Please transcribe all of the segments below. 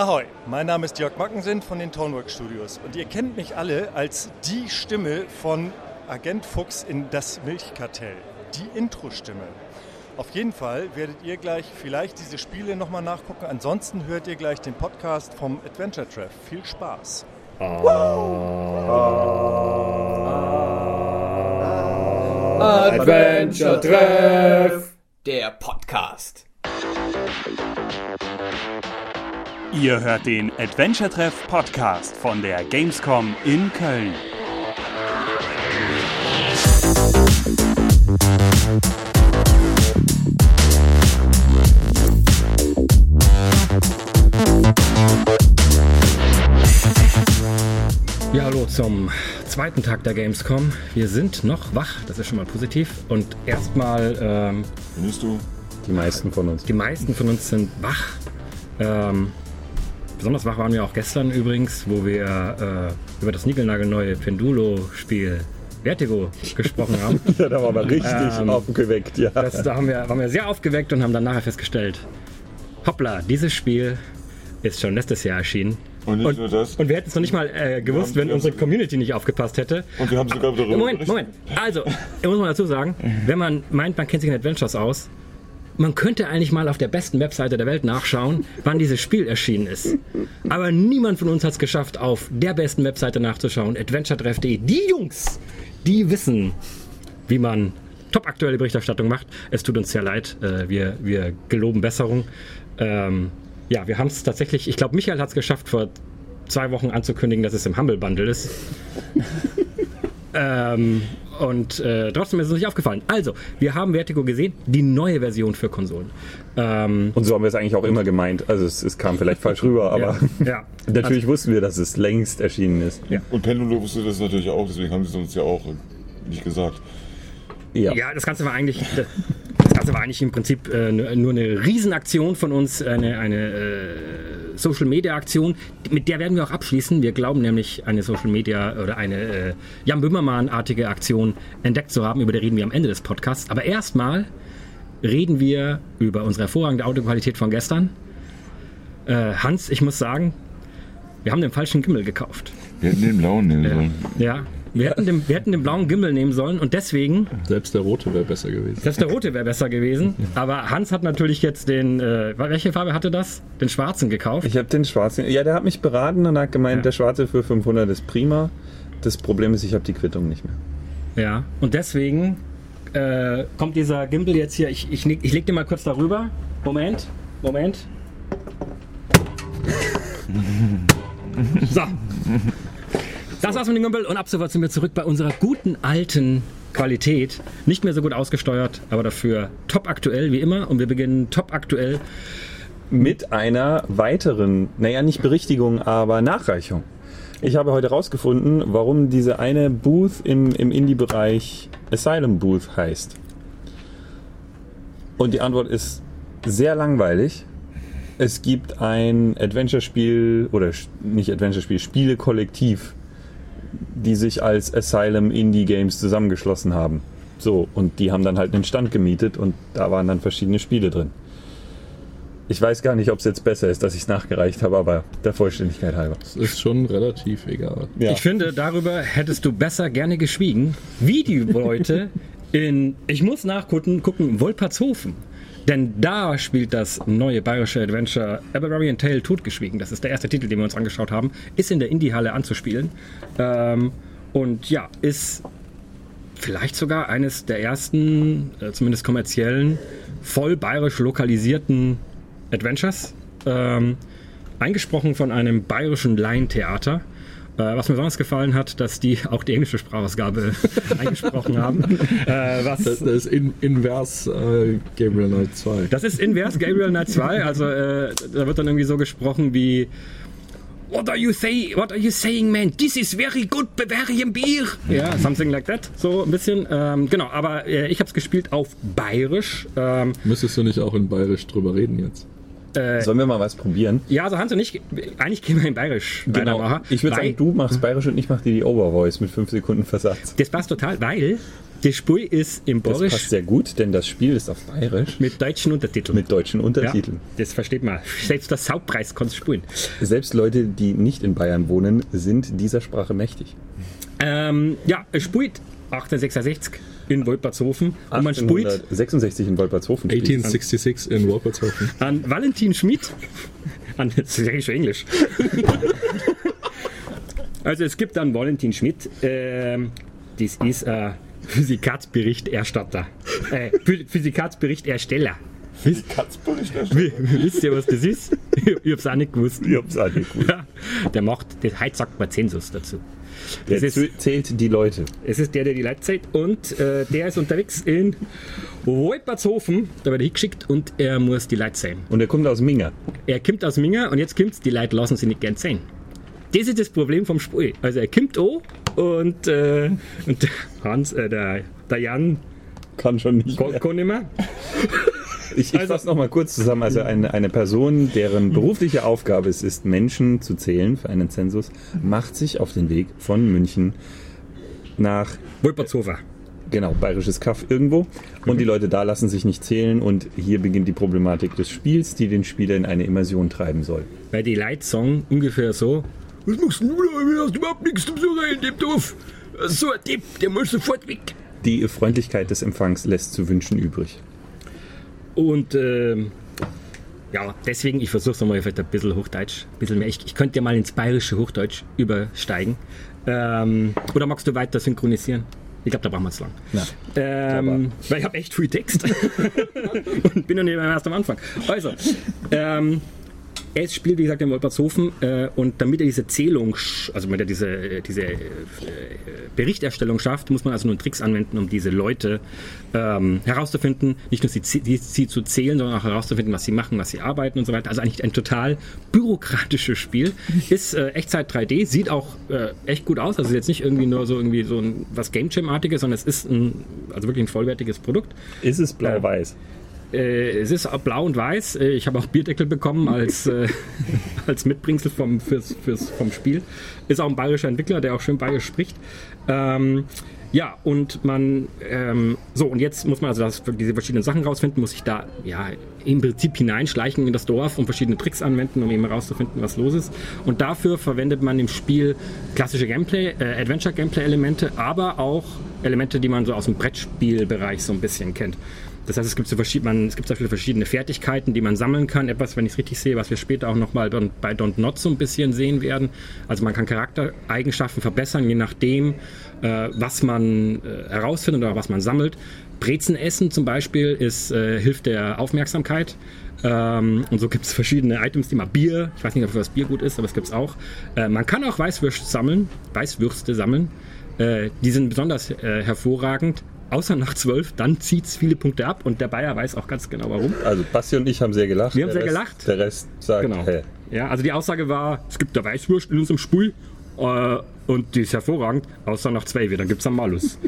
Ahoi, mein Name ist Jörg Mackensen von den Tonework Studios und ihr kennt mich alle als die Stimme von Agent Fuchs in Das Milchkartell, die Intro-Stimme. Auf jeden Fall werdet ihr gleich vielleicht diese Spiele nochmal nachgucken. Ansonsten hört ihr gleich den Podcast vom Adventure Treff. Viel Spaß. Adventure Treff, der Podcast. Ihr hört den Adventure Treff Podcast von der Gamescom in Köln. Ja, hallo zum zweiten Tag der Gamescom. Wir sind noch wach, das ist schon mal positiv. Und erstmal, ähm, Findest du? Die meisten von uns. die meisten von uns sind wach. Ähm, besonders wach waren wir auch gestern übrigens, wo wir äh, über das niegelnagelneue Pendulo-Spiel Vertigo gesprochen haben. Ja, da waren wir richtig Ähm, aufgeweckt, ja. Das, da haben wir, waren wir sehr aufgeweckt und haben dann nachher festgestellt, hoppla, dieses Spiel ist schon letztes Jahr erschienen. Und nicht nur das. Und wir hätten es noch nicht mal äh, gewusst, haben- wenn unsere Community nicht aufgepasst hätte. Und wir haben sogar darüber Moment. Moment. Also, da muss man dazu sagen, wenn man meint, man kennt sich in Adventures aus, man könnte eigentlich mal auf der besten Webseite der Welt nachschauen, wann dieses Spiel erschienen ist. Aber niemand von uns hat es geschafft, auf der besten Webseite nachzuschauen, adventuretreff.de. Die Jungs, die wissen, wie man topaktuelle Berichterstattung macht. Es tut uns sehr leid. Äh, wir, wir geloben Besserung. Ähm, ja, wir haben es tatsächlich, ich glaube, Michael hat es geschafft, vor zwei Wochen anzukündigen, dass es im Humble Bundle ist. ähm, und äh, trotzdem ist es uns nicht aufgefallen. Also, wir haben Vertigo gesehen, die neue Version für Konsolen. Ähm, Und so haben wir es eigentlich auch immer gemeint. Also es, es kam vielleicht falsch rüber, aber ja, ja. natürlich wussten wir, dass es längst erschienen ist. Ja. Und Pendulo wusste das natürlich auch, deswegen haben sie es uns ja auch nicht gesagt. Ja. Ja, das Ganze war eigentlich, das war eigentlich im Prinzip äh, nur eine Riesenaktion von uns, eine, eine äh, Social Media Aktion, mit der werden wir auch abschließen. Wir glauben nämlich, eine Social Media oder eine äh, Jan Böhmermann-artige Aktion entdeckt zu haben, über die reden wir am Ende des Podcasts. Aber erstmal reden wir über unsere hervorragende Audioqualität von gestern. Äh, Hans, ich muss sagen, wir haben den falschen Gimbal gekauft. Wir hätten den blauen nehmen sollen. Ja. Wir hätten, den, wir hätten den blauen Gimbal nehmen sollen und deswegen Selbst der rote wäre besser gewesen. selbst der rote wäre besser gewesen. Aber Hans hat natürlich jetzt den, äh, welche Farbe hatte das? Den schwarzen gekauft. Ich habe den schwarzen. Ja, der hat mich beraten und hat gemeint, Ja. der schwarze für 500 ist prima. Das Problem ist, ich habe die Quittung nicht mehr. Ja. Und deswegen äh, kommt dieser Gimbal jetzt hier. Ich, ich, leg- ich leg den mal kurz darüber. Moment. Moment. So. Das war's mit dem Gimbal und ab sofort sind wir zurück bei unserer guten alten Qualität. Nicht mehr so gut ausgesteuert, aber dafür top aktuell wie immer. Und wir beginnen top aktuell Mit einer weiteren, naja, nicht Berichtigung, aber Nachreichung. Ich habe heute herausgefunden, warum diese eine Booth im, im Indie-Bereich Asylum Booth heißt. Und die Antwort ist sehr langweilig. Es gibt ein Adventure-Spiel, oder nicht Adventure-Spiel, Spiele-Kollektiv, die sich als Asylum Indie Games zusammengeschlossen haben. So, und die haben dann halt einen Stand gemietet und da waren dann verschiedene Spiele drin. Ich weiß gar nicht, ob es jetzt besser ist, dass ich es nachgereicht habe, aber der Vollständigkeit halber. Das ist schon relativ egal. Ja. Ich finde, darüber hättest du besser gerne geschwiegen, wie die Leute in, ich muss nachgucken, gucken, Wolpertshofen. Denn da spielt das neue bayerische Adventure Barbarian Tale totgeschwiegen. Das ist der erste Titel, den wir uns angeschaut haben. Ist in der Indie-Halle anzuspielen. Ähm, und ja, ist vielleicht sogar eines der ersten, äh, zumindest kommerziellen, voll bayerisch lokalisierten Adventures. Ähm, eingesprochen von einem bayerischen Laientheater. Äh, was mir besonders gefallen hat, dass die auch die englische Sprachausgabe eingesprochen haben. Äh, was, Das, das ist in, invers äh, Gabriel Knight 2. das ist invers Gabriel Knight 2. Also äh, da wird dann irgendwie so gesprochen wie What are you say? What are you saying, man? This is very good Bavarian beer. Ja, something like that. So ein bisschen. Ähm, genau, aber äh, ich habe es gespielt auf Bayerisch. Ähm, Müsstest du nicht auch in Bayerisch drüber reden jetzt? Sollen wir mal was probieren? ja, also Hans und ich, eigentlich gehen wir in Bayerisch weitermachen. Ich würde sagen, du machst Bayerisch und ich mach dir die Overvoice mit 5 Sekunden Versatz. Das passt total, weil Das Spiel ist im Das Borisch passt sehr gut, denn das Spiel ist auf Bayerisch mit deutschen Untertiteln. mit deutschen ja, Untertiteln. das versteht man. Selbst das Hauptpreis kannst du spielen. Selbst Leute, die nicht in Bayern wohnen, sind dieser Sprache mächtig. Ähm, ja, es spielt 1866 in Wolpertshofen und man spielt 1866 in Wolpertshofen. spielt. 1866 in Wolpertshofen. an Valentin Schmidt. An, das ist eigentlich schon Englisch. also es gibt dann Valentin Schmidt. Ähm, das ist ein Physikatsberichterstatter. Äh, Phy- Physikatsberichtersteller. Katzberichterstattung. Wie- Wisst ihr, was das ist? Ich hab's auch nicht gewusst. Ich hab's auch nicht gewusst. Ja, der macht, das, heute sagt man Zensus dazu. Der Das ist, zählt die Leute. es ist der, der die Leute zählt und äh, der ist unterwegs in Wolpertshofen, da wird er hingeschickt und er muss die Leute sehen. Und er kommt aus Minga. Er kommt aus Minga und jetzt kommt's, die Leute lassen sich nicht gern sehen. Das ist das Problem vom Spiel. Also er kommt an und, äh, und der Hans, äh, der, der Jan Kann schon nicht. kann, kann nicht mehr. Ich, ich Also- fasse noch mal kurz zusammen. Also eine, eine Person, deren berufliche Aufgabe es ist, Menschen zu zählen für einen Zensus, macht sich auf den Weg von München nach Wolpertshofer. genau bayerisches Kaff irgendwo und die Leute da lassen sich nicht zählen und hier beginnt die Problematik des Spiels, die den Spieler in eine Immersion treiben soll. Weil die Leute sagen ungefähr so: Was machst du da? Du hast überhaupt nichts zum Suchen in dem Dorf. So ein Tipp, der muss sofort weg. Die Freundlichkeit des Empfangs lässt zu wünschen übrig. Und ähm, ja, deswegen, ich versuche es nochmal vielleicht ein bisschen Hochdeutsch, ein bisschen mehr. Ich, ich könnte ja mal ins bayerische Hochdeutsch übersteigen. Ähm, oder magst du weiter synchronisieren? Ich glaube, da brauchen wir es lang. Na, Ähm, weil ich habe echt viel Text und bin noch nicht erst am Anfang. Also, ähm, es spielt, wie gesagt, in Wolpertshofen äh, und damit er diese Zählung, also damit er diese, diese äh, Berichterstellung schafft, muss man also nur Tricks anwenden, um diese Leute ähm, herauszufinden, nicht nur sie, sie, sie zu zählen, sondern auch herauszufinden, was sie machen, was sie arbeiten und so weiter. Also eigentlich ein total bürokratisches Spiel. Ist äh, Echtzeit 3D, sieht auch äh, echt gut aus. Also jetzt nicht irgendwie nur so irgendwie so ein, was Game Jam-artiges, sondern es ist ein, also wirklich ein vollwertiges Produkt. ist es blau-weiß? Äh, es ist blau und weiß. Äh, Ich habe auch Bierdeckel bekommen als, äh, als Mitbringsel vom, fürs, fürs, vom Spiel. Ist auch ein bayerischer Entwickler, der auch schön bayerisch spricht. Ähm, ja, und man, ähm, so, und jetzt muss man also das, diese verschiedenen Sachen rausfinden, muss sich da, ja, im Prinzip hineinschleichen in das Dorf und verschiedene Tricks anwenden, um eben herauszufinden, was los ist. Und dafür verwendet man im Spiel klassische Gameplay, äh, Adventure-Gameplay-Elemente, aber auch Elemente, die man so aus dem Brettspielbereich so ein bisschen kennt. Das heißt, es gibt, so verschied- man, es gibt so viele verschiedene Fertigkeiten, die man sammeln kann. Etwas, wenn ich es richtig sehe, was wir später auch nochmal bei Don't Not so ein bisschen sehen werden. Also man kann Charaktereigenschaften verbessern, je nachdem, äh, was man äh, herausfindet oder was man sammelt. Brezen essen zum Beispiel ist, äh, hilft der Aufmerksamkeit. Ähm, und so gibt es verschiedene Items, die mal Bier, ich weiß nicht, ob das Bier gut ist, aber es gibt es auch. Äh, man kann auch Weißwürste sammeln, Weißwürste sammeln. Äh, die sind besonders äh, hervorragend. Außer nach 12, dann zieht es viele Punkte ab und der Bayer weiß auch ganz genau warum. Also Basti und ich haben sehr gelacht. Wir haben sehr Rest- gelacht. Der Rest sagt, Genau. hä. Ja, also die Aussage war, es gibt da Weißwurst in unserem Spiel äh, und die ist hervorragend, außer nach zwei wieder, dann gibt es einen Malus.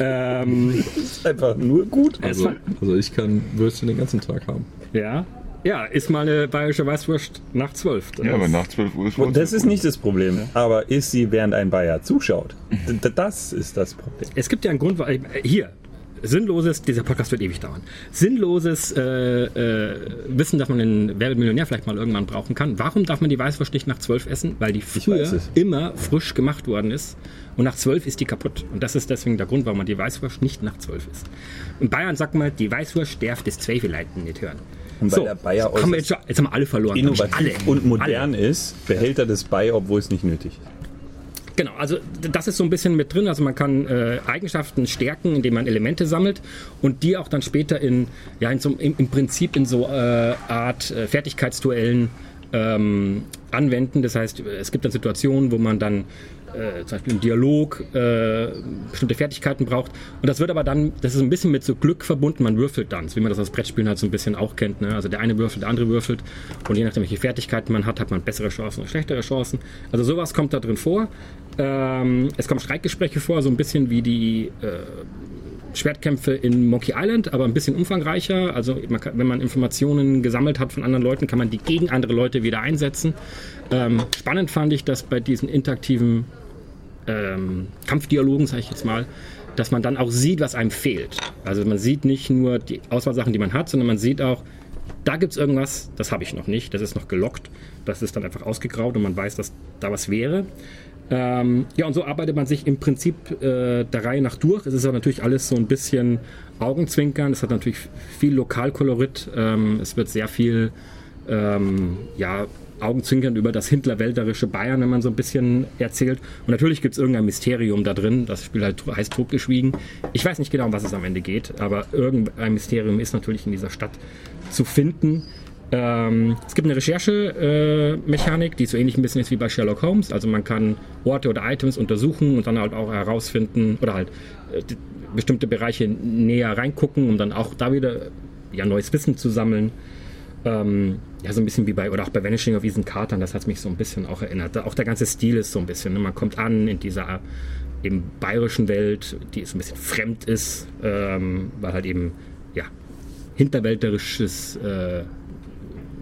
ähm, Ist einfach nur gut. Also, also ich kann Würstchen den ganzen Tag haben. ja. Ja, ist mal eine bayerische Weißwurst nach 12. Ja, aber nach 12 Uhr ist Und das ist nicht das Problem. Aber ist sie, während ein Bayer zuschaut? Das ist das Problem. Es gibt ja einen Grund, weil äh, hier sinnloses, dieser Podcast wird ewig dauern. Sinnloses äh, äh, Wissen, dass man den Werbemillionär vielleicht mal irgendwann brauchen kann. Warum darf man die Weißwurst nicht nach zwölf essen? Weil die früher immer frisch gemacht worden ist und nach zwölf ist die kaputt. Und das ist deswegen der Grund, warum man die Weißwurst nicht nach zwölf isst. In Bayern sagt man, die Weißwurst darf das Zweifeleiten nicht hören. Und der Bayer jetzt, haben wir äußerst jetzt, schon, jetzt haben wir alle verloren. Innovativ alle. und modern Alle. ist, behält er das bei, obwohl es nicht nötig ist. Genau, also das ist so ein bisschen mit drin. Also man kann äh, Eigenschaften stärken, indem man Elemente sammelt und die auch dann später in, ja, in so, im, im Prinzip in so äh, Art äh, Fertigkeitsduellen ähm, anwenden. Das heißt, es gibt dann Situationen, wo man dann äh, zum Beispiel im Dialog äh, bestimmte Fertigkeiten braucht. Und das wird aber dann, das ist ein bisschen mit so Glück verbunden, man würfelt dann, so wie man das aus Brettspielen halt so ein bisschen auch kennt. Ne? Also der eine würfelt, der andere würfelt. Und je nachdem, welche Fertigkeiten man hat, hat man bessere Chancen oder schlechtere Chancen. Also sowas kommt da drin vor. Ähm, es kommen Streitgespräche vor, so ein bisschen wie die äh, Schwertkämpfe in Monkey Island, aber ein bisschen umfangreicher. Also man kann, wenn man Informationen gesammelt hat von anderen Leuten, kann man die gegen andere Leute wieder einsetzen. Ähm, spannend fand ich, dass bei diesen interaktiven ähm, Kampfdialogen, sage ich jetzt mal, dass man dann auch sieht, was einem fehlt. Also man sieht nicht nur die Auswahlsachen, die man hat, sondern man sieht auch, da gibt es irgendwas, das habe ich noch nicht, das ist noch gelockt, das ist dann einfach ausgegraut und man weiß, dass da was wäre. Ähm, ja, und so arbeitet man sich im Prinzip äh, der Reihe nach durch. Es ist aber natürlich alles so ein bisschen Augenzwinkern. Es hat natürlich viel Lokalkolorit. Ähm, es wird sehr viel ähm, ja, Augenzwinkern über das hintlerwälderische Bayern, wenn man so ein bisschen erzählt. Und natürlich gibt es irgendein Mysterium da drin. Das Spiel halt heißt totgeschwiegen. Ich weiß nicht genau, um was es am Ende geht, aber irgendein Mysterium ist natürlich in dieser Stadt zu finden. Ähm, es gibt eine Recherche-Mechanik, äh, die so ähnlich ein bisschen ist wie bei Sherlock Holmes. Also man kann Orte oder Items untersuchen und dann halt auch herausfinden oder halt äh, bestimmte Bereiche näher reingucken, um dann auch da wieder ja, neues Wissen zu sammeln. Ähm, ja, so ein bisschen wie bei, oder auch bei Vanishing of Ethan Carter, das hat mich so ein bisschen auch erinnert. Auch der ganze Stil ist so ein bisschen, ne? man kommt an in dieser eben bayerischen Welt, die so ein bisschen fremd ist, ähm, weil halt eben, ja, hinterwälterisches äh,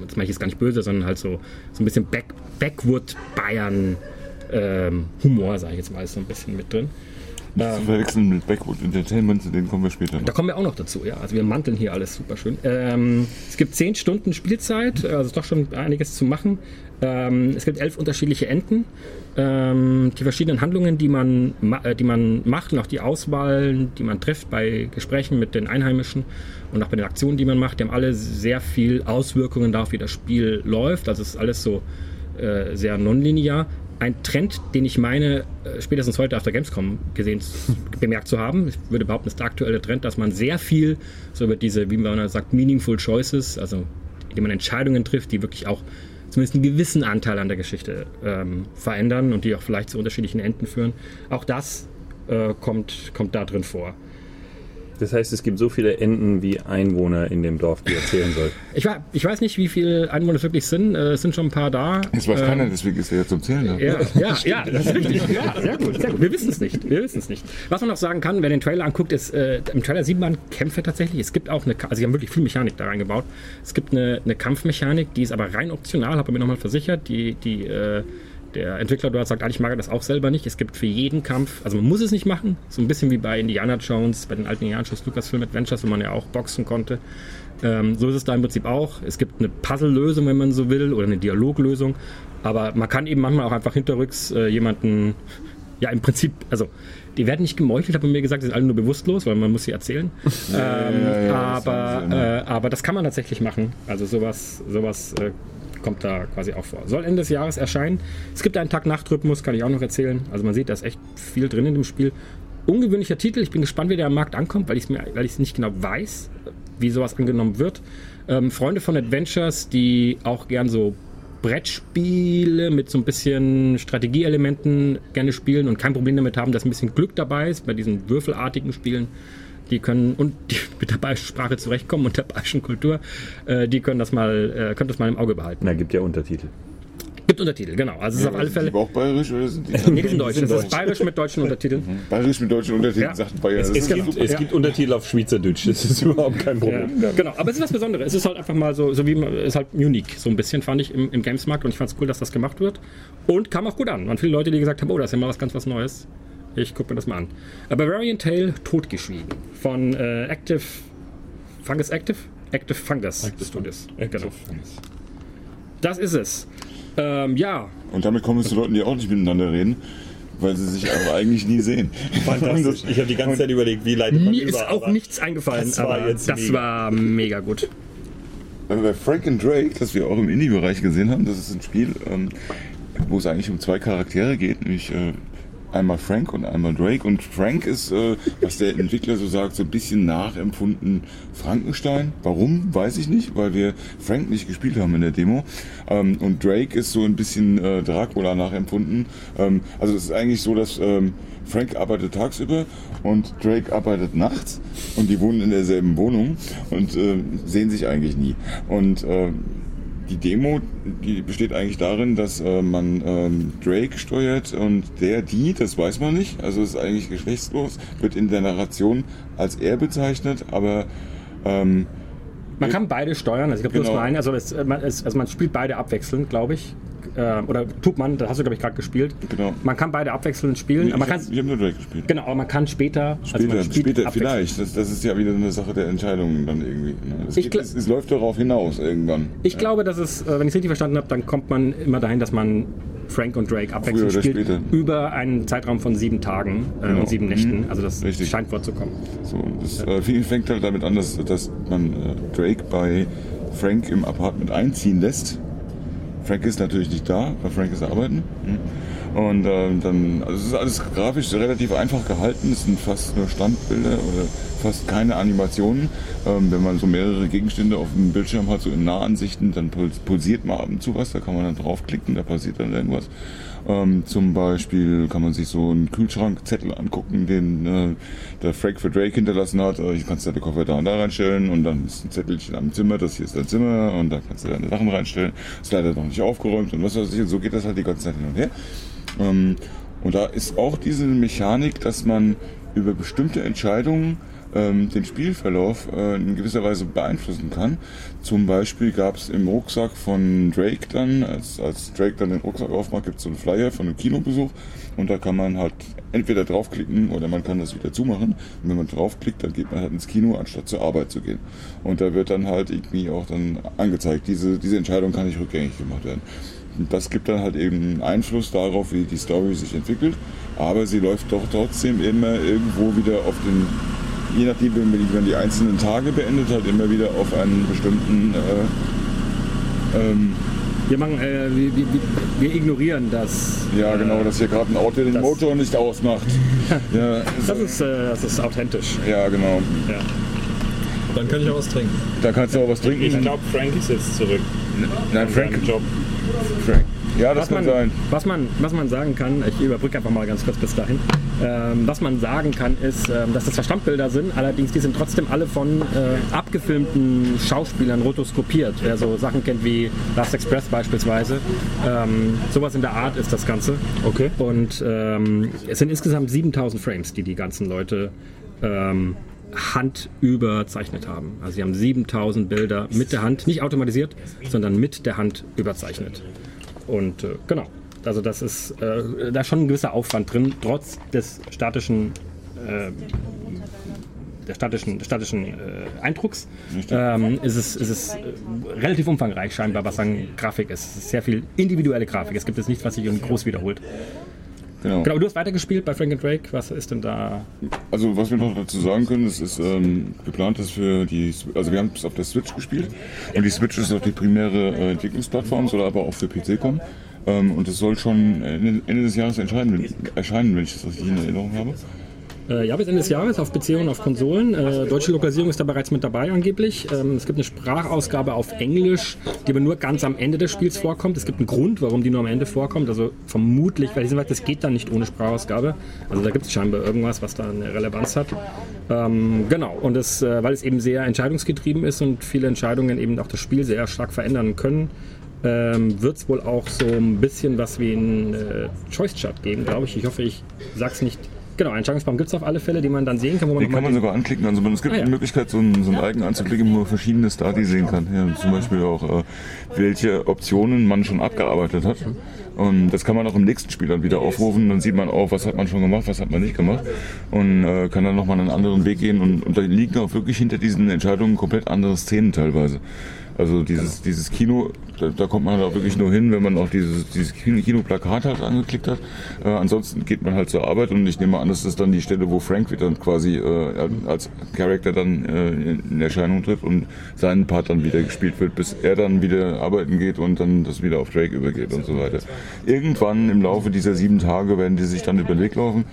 das meine ich jetzt gar nicht böse, sondern halt so, so ein bisschen Back, Backwood Bayern ähm, sage ich jetzt mal, ist so ein bisschen mit drin. Nicht zu verwechseln mit Backwood Entertainment, zu denen kommen wir später noch. Da kommen wir auch noch dazu, ja. Also wir manteln hier alles super schön. Ähm, es gibt 10 Stunden Spielzeit, also doch schon einiges zu machen. Ähm, es gibt elf unterschiedliche Enden. Ähm, die verschiedenen Handlungen, die man, ma- äh, die man macht und auch die Auswahl, die man trifft bei Gesprächen mit den Einheimischen und auch bei den Aktionen, die man macht, die haben alle sehr viel Auswirkungen darauf, wie das Spiel läuft. Also es ist alles so äh, sehr nonlinear. Ein Trend, den ich meine, äh, spätestens heute auf der Gamescom gesehen, bemerkt zu haben. Ich würde behaupten, ist der aktuelle Trend, dass man sehr viel so über diese, wie man sagt, meaningful choices, also indem man Entscheidungen trifft, die wirklich auch zumindest einen gewissen Anteil an der Geschichte ähm, verändern und die auch vielleicht zu unterschiedlichen Enden führen. Auch das äh, kommt, kommt da drin vor. Das heißt, es gibt so viele Enden wie Einwohner in dem Dorf, die erzählen soll. Ich, wa- ich weiß nicht, wie viele Einwohner es wirklich sind. Äh, es sind schon ein paar da. Das weiß Ähm, keiner, deswegen ist er ja zum Zählen. Ja, ja, ja, das ist richtig. Ja, sehr gut, sehr gut. Wir wissen es nicht. Wir wissen es nicht. Was man noch sagen kann, wer den Trailer anguckt, ist, äh, im Trailer sieht man Kämpfe tatsächlich. Es gibt auch eine, also sie haben wirklich viel Mechanik da reingebaut. Es gibt eine, eine Kampfmechanik, die ist aber rein optional, habe ich mir nochmal versichert. Die, die, äh, der Entwickler dort sagt, eigentlich mag er das auch selber nicht. Es gibt für jeden Kampf, also man muss es nicht machen, so ein bisschen wie bei Indiana Jones, bei den alten Indiana Jones Lucasfilm Adventures, wo man ja auch boxen konnte. Ähm, so ist es da im Prinzip auch. Es gibt eine Puzzle-Lösung, wenn man so will, oder eine Dialoglösung. Aber man kann eben manchmal auch einfach hinterrücks äh, jemanden, ja im Prinzip, also die werden nicht gemeuchelt, hat man mir gesagt, die sind alle nur bewusstlos, weil man muss sie erzählen. ähm, ja, ja, das aber, immer. äh, aber das kann man tatsächlich machen. Also sowas, sowas äh, kommt da quasi auch vor. Soll Ende des Jahres erscheinen. Es gibt einen Tag-Nacht-Rhythmus, kann ich auch noch erzählen. Also man sieht, da ist echt viel drin in dem Spiel. Ungewöhnlicher Titel. Ich bin gespannt, wie der am Markt ankommt, weil ich es nicht genau weiß, wie sowas angenommen wird. Ähm, Freunde von Adventures, die auch gern so Brettspiele mit so ein bisschen Strategieelementen gerne spielen und kein Problem damit haben, dass ein bisschen Glück dabei ist bei diesen würfelartigen Spielen. Die können und die mit der bayerischen Sprache zurechtkommen und der bayerischen Kultur, äh, die können das mal, äh, können das mal im Auge behalten. Na, gibt ja Untertitel. Gibt Untertitel, genau. Also es ist auf alle Sind Fälle. die auch bayerisch oder sind die Nee, die sind deutsch. sind Das ist deutsch. bayerisch mit deutschen Untertiteln. bayerisch mit deutschen Untertiteln? Ja. Sagt Bayern. Es ist gibt, es gibt Untertitel auf Schweizerdeutsch, das ist überhaupt kein Ja, Problem. genau, aber es ist was Besonderes. Es ist halt einfach mal so, so wie man, es ist halt unique, so ein bisschen fand ich im, im Gamesmarkt und ich fand es cool, dass das gemacht wird und kam auch gut an. Waren viele Leute, die gesagt haben, oh, das ist ja mal was ganz was Neues. Ich gucke mir das mal an. A Bavarian Tale totgeschwiegen von äh, Active Fungus Active Active Fungus Studios. Genau. Das ist es. Ähm, ja, Und damit kommen wir zu Leuten, die auch nicht miteinander reden, weil sie sich aber eigentlich nie sehen. Fantastisch. Ich habe die ganze Zeit überlegt, wie leitet man mir über, ist auch aber nichts eingefallen, das war aber jetzt das mega. war mega gut. Also bei Frank and Drake, das wir auch im Indie-Bereich gesehen haben, das ist ein Spiel, ähm, wo es eigentlich um zwei Charaktere geht, nämlich äh, einmal Frank und einmal Drake. Und Frank ist, äh, was der Entwickler so sagt, so ein bisschen nachempfunden Frankenstein. Warum, weiß ich nicht, weil wir Frank nicht gespielt haben in der Demo. Ähm, und Drake ist so ein bisschen äh, Dracula nachempfunden. Ähm, also es ist eigentlich so, dass ähm, Frank arbeitet tagsüber und Drake arbeitet nachts und die wohnen in derselben Wohnung und äh, sehen sich eigentlich nie. Und äh, die Demo, die besteht eigentlich darin, dass äh, man ähm, Drake steuert und der, die, das weiß man nicht, also ist eigentlich geschlechtslos, wird in der Narration als er bezeichnet, aber ähm, Man kann beide steuern, also ich glaube, Genau. bloß nur eine, also, es, man, es, also man spielt beide abwechselnd, glaube ich. Äh, oder tut man, das hast du glaube ich gerade gespielt. Genau. Man kann beide abwechselnd spielen, aber man ich habe hab nur Drake gespielt. genau, aber man kann später, also Später, spielt später vielleicht. Das, das ist ja wieder eine Sache der Entscheidung dann irgendwie. Ne? Es, Ich geht, es, es läuft darauf hinaus irgendwann. Ich glaube, dass es, äh, wenn ich es richtig verstanden habe, dann kommt man immer dahin, dass man Frank und Drake abwechselnd spielt später. über einen Zeitraum von sieben Tagen äh, Genau. und sieben Nächten. Also das Richtig. scheint vorzukommen. So, das äh, viel fängt halt damit an, dass, dass man äh, Drake bei Frank im Apartment einziehen lässt. Frank ist natürlich nicht da, weil Frank ist arbeiten. Und ähm, dann, also es ist alles grafisch relativ einfach gehalten. Es sind fast nur Standbilder oder fast keine Animationen. Ähm, wenn man so mehrere Gegenstände auf dem Bildschirm hat, so in Nahansichten, dann puls- pulsiert mal ab und zu was. Da kann man dann draufklicken, da passiert dann irgendwas. Ähm, zum Beispiel kann man sich so einen Kühlschrankzettel angucken, den äh, der Frank für Drake hinterlassen hat. Äh, ich kannst deine Koffer da und da reinstellen und dann ist ein Zettelchen am Zimmer, das hier ist dein Zimmer und da kannst du deine Sachen reinstellen. Ist leider noch nicht aufgeräumt und was weiß ich. Und so geht das halt die ganze Zeit hin und her. Ähm, und da ist auch diese Mechanik, dass man über bestimmte Entscheidungen ähm, den Spielverlauf äh, in gewisser Weise beeinflussen kann. Zum Beispiel gab es im Rucksack von Drake dann, als, als Drake dann den Rucksack aufmacht, gibt es so einen Flyer von einem Kinobesuch und da kann man halt entweder draufklicken oder man kann das wieder zumachen. Und wenn man draufklickt, dann geht man halt ins Kino, anstatt zur Arbeit zu gehen. Und da wird dann halt irgendwie auch dann angezeigt, diese, diese Entscheidung kann nicht rückgängig gemacht werden. Und das gibt dann halt eben Einfluss darauf, wie die Story sich entwickelt. Aber sie läuft doch trotzdem immer irgendwo wieder auf den, je nachdem, wenn man die, wenn man die einzelnen Tage beendet hat, immer wieder auf einen bestimmten äh, ähm, Wir, machen, äh, wir, wir, wir ignorieren das. ja genau, dass hier gerade ein Auto den Motor nicht ausmacht. ja, Das ist, äh, das ist authentisch. ja, genau. Ja. Dann kann ich auch was trinken. Da kannst du auch was trinken. Ich glaube, Frank ist jetzt zurück. Nein, Frank, Frank. Job. Frank. Ja, das Was kann man, sein. was, man, was man sagen kann, ich überbrücke einfach mal ganz kurz bis dahin, ähm, was man sagen kann, ist, ähm, dass das zwar Standbilder sind, allerdings die sind trotzdem alle von äh, abgefilmten Schauspielern rotoskopiert. Wer so Sachen kennt wie Last Express beispielsweise. Ähm, sowas in der Art ist das Ganze. Okay. Und ähm, es sind insgesamt 7000 Frames, die die ganzen Leute ähm, Hand überzeichnet haben. Also sie haben 7000 Bilder mit der Hand, nicht automatisiert, sondern mit der Hand überzeichnet. Und äh, genau, also das ist, äh, da ist schon ein gewisser Aufwand drin, trotz des statischen, äh, der statischen, statischen äh, Eindrucks. Ähm, ist es, ist es äh, relativ umfangreich scheinbar, was an Grafik ist. Es ist sehr viel individuelle Grafik. Es gibt jetzt nichts, was sich irgendwie groß wiederholt. Genau. Genau, du hast weitergespielt bei Frank and Drake. Was ist denn da? Also was wir noch dazu sagen können, es ist ähm, geplant, ist für die, also wir haben es auf der Switch gespielt und die Switch ist auch die primäre äh, Entwicklungsplattform, soll aber auch für PC kommen. Ähm, und es soll schon Ende, des Jahres erscheinen, erscheinen, wenn ich das richtig in Erinnerung habe. Äh, ja, bis Ende des Jahres auf PC und auf Konsolen. Äh, deutsche Lokalisierung ist da bereits mit dabei angeblich. Ähm, es gibt eine Sprachausgabe auf Englisch, die aber nur ganz am Ende des Spiels vorkommt. Es gibt einen Grund, warum die nur am Ende vorkommt. Also vermutlich, weil die das geht dann nicht ohne Sprachausgabe. Also da gibt es scheinbar irgendwas, was da eine Relevanz hat. Ähm, genau, und das, äh, weil es eben sehr entscheidungsgetrieben ist und viele Entscheidungen eben auch das Spiel sehr stark verändern können, ähm, wird es wohl auch so ein bisschen was wie ein äh, Choice Chart geben, glaube ich. Ich hoffe, ich sag's nicht. Genau, einen Entscheidungsbaum gibt es auf alle Fälle, den man dann sehen kann, wo man Den noch kann man sogar anklicken. Also es gibt Ah, ja. die Möglichkeit, so ein, so ein Icon anzuklicken, wo man verschiedene Stati sehen kann. Ja, zum Beispiel auch, äh, welche Optionen man schon abgearbeitet hat. Und das kann man auch im nächsten Spiel dann wieder aufrufen. Dann sieht man auch, was hat man schon gemacht, was hat man nicht gemacht. Und äh, kann dann nochmal einen anderen Weg gehen. Und, und da liegen auch wirklich hinter diesen Entscheidungen komplett andere Szenen teilweise. Also dieses, dieses Kino, da, da kommt man halt auch wirklich nur hin, wenn man auch dieses, dieses Kino- Kinoplakat halt angeklickt hat. Äh, ansonsten geht man halt zur Arbeit und ich nehme an, das ist dann die Stelle, wo Frank wieder quasi äh, als Charakter dann äh, in Erscheinung tritt und sein Part dann wieder gespielt wird, bis er dann wieder arbeiten geht und dann das wieder auf Drake übergeht und so weiter. Irgendwann im Laufe dieser sieben Tage werden die sich dann über den Weg laufen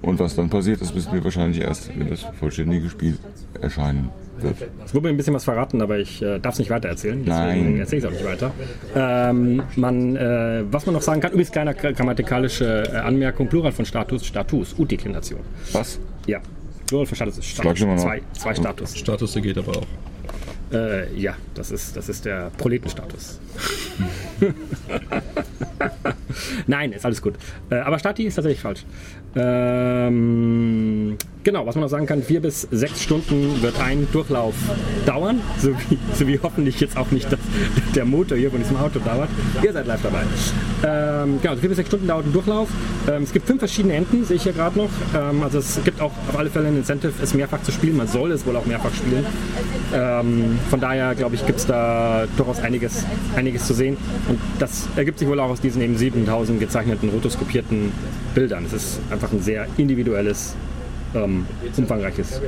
und was dann passiert, das wissen wir wahrscheinlich erst, wenn das vollständige Spiel erscheinen wird. Es wurde mir ein bisschen was verraten, aber ich äh, darf es nicht weiter erzählen. Deswegen Nein. erzähle ich es auch nicht weiter. Ähm, man, äh, was man noch sagen kann, übrigens kleine gra- grammatikalische äh, Anmerkung, Plural von Status, Status, Utiklination. Was? Ja, Plural von Status ist Status. Zwei, zwei Status. Status geht aber auch. Äh, ja, das ist, das ist der Proletenstatus. Nein, ist alles gut. Äh, aber Stati ist tatsächlich falsch. Ähm, genau, was man noch sagen kann, vier bis sechs Stunden wird ein Durchlauf dauern, so wie, so wie hoffentlich jetzt auch nicht das, der Motor hier von diesem Auto dauert. Ihr seid live dabei. Ähm, genau, also vier bis sechs Stunden dauert ein Durchlauf. Ähm, es gibt fünf verschiedene Enden, sehe ich hier gerade noch. Ähm, also es gibt auch auf alle Fälle ein Incentive, es mehrfach zu spielen. Man soll es wohl auch mehrfach spielen. Ähm, von daher, glaube ich, gibt es da durchaus einiges, einiges zu sehen. Und das ergibt sich wohl auch aus diesen eben 7000 gezeichneten, rotoskopierten Bildern. Es ist einfach ein sehr individuelles, ähm, umfangreiches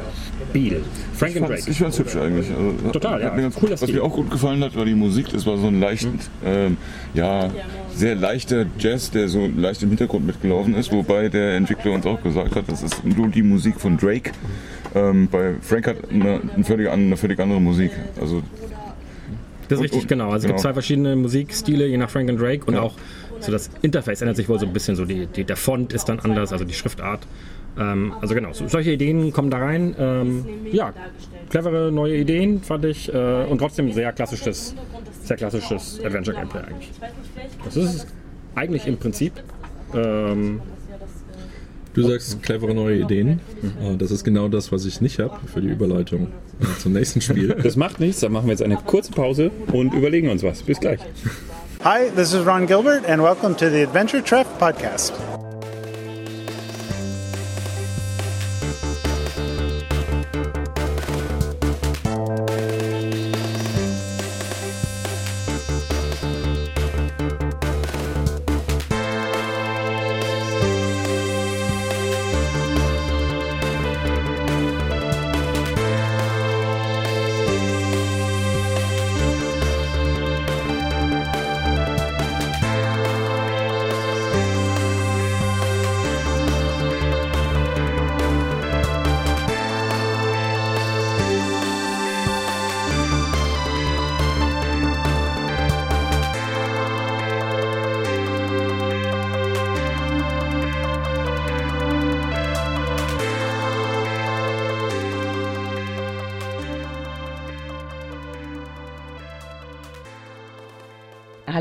Spiel. Frank and Drake. Ich fand's hübsch eigentlich. Also, Total, ja. ganz, Cooler was mir auch gut gefallen hat, war die Musik. Das war so ein leicht, ähm, ja, sehr leichter Jazz, der so leicht im Hintergrund mitgelaufen ist. Wobei der Entwickler uns auch gesagt hat, das ist nur die Musik von Drake. Ähm, bei Frank hat eine, eine, völlig, eine völlig andere Musik. Also Das ist Und- richtig, und- genau. Also es gibt genau. zwei verschiedene Musikstile, je nach Frank and Drake. Und Ja. auch so das Interface ändert sich wohl so ein bisschen. So die, die, der Font ist dann anders, also die Schriftart. Ähm, also genau, so, solche Ideen kommen da rein. Ähm, ja, clevere neue Ideen, fand ich. Äh, und trotzdem sehr klassisches, sehr klassisches Adventure-Gameplay eigentlich. Das ist eigentlich im Prinzip. Ähm, Du sagst clevere neue Ideen. Äh, Das ist genau das, was ich nicht habe für die Überleitung äh, zum nächsten Spiel. Das macht nichts, dann machen wir jetzt eine kurze Pause und überlegen uns was. Bis gleich. Hi, this is Ron Gilbert, and welcome to the Adventure Treff podcast.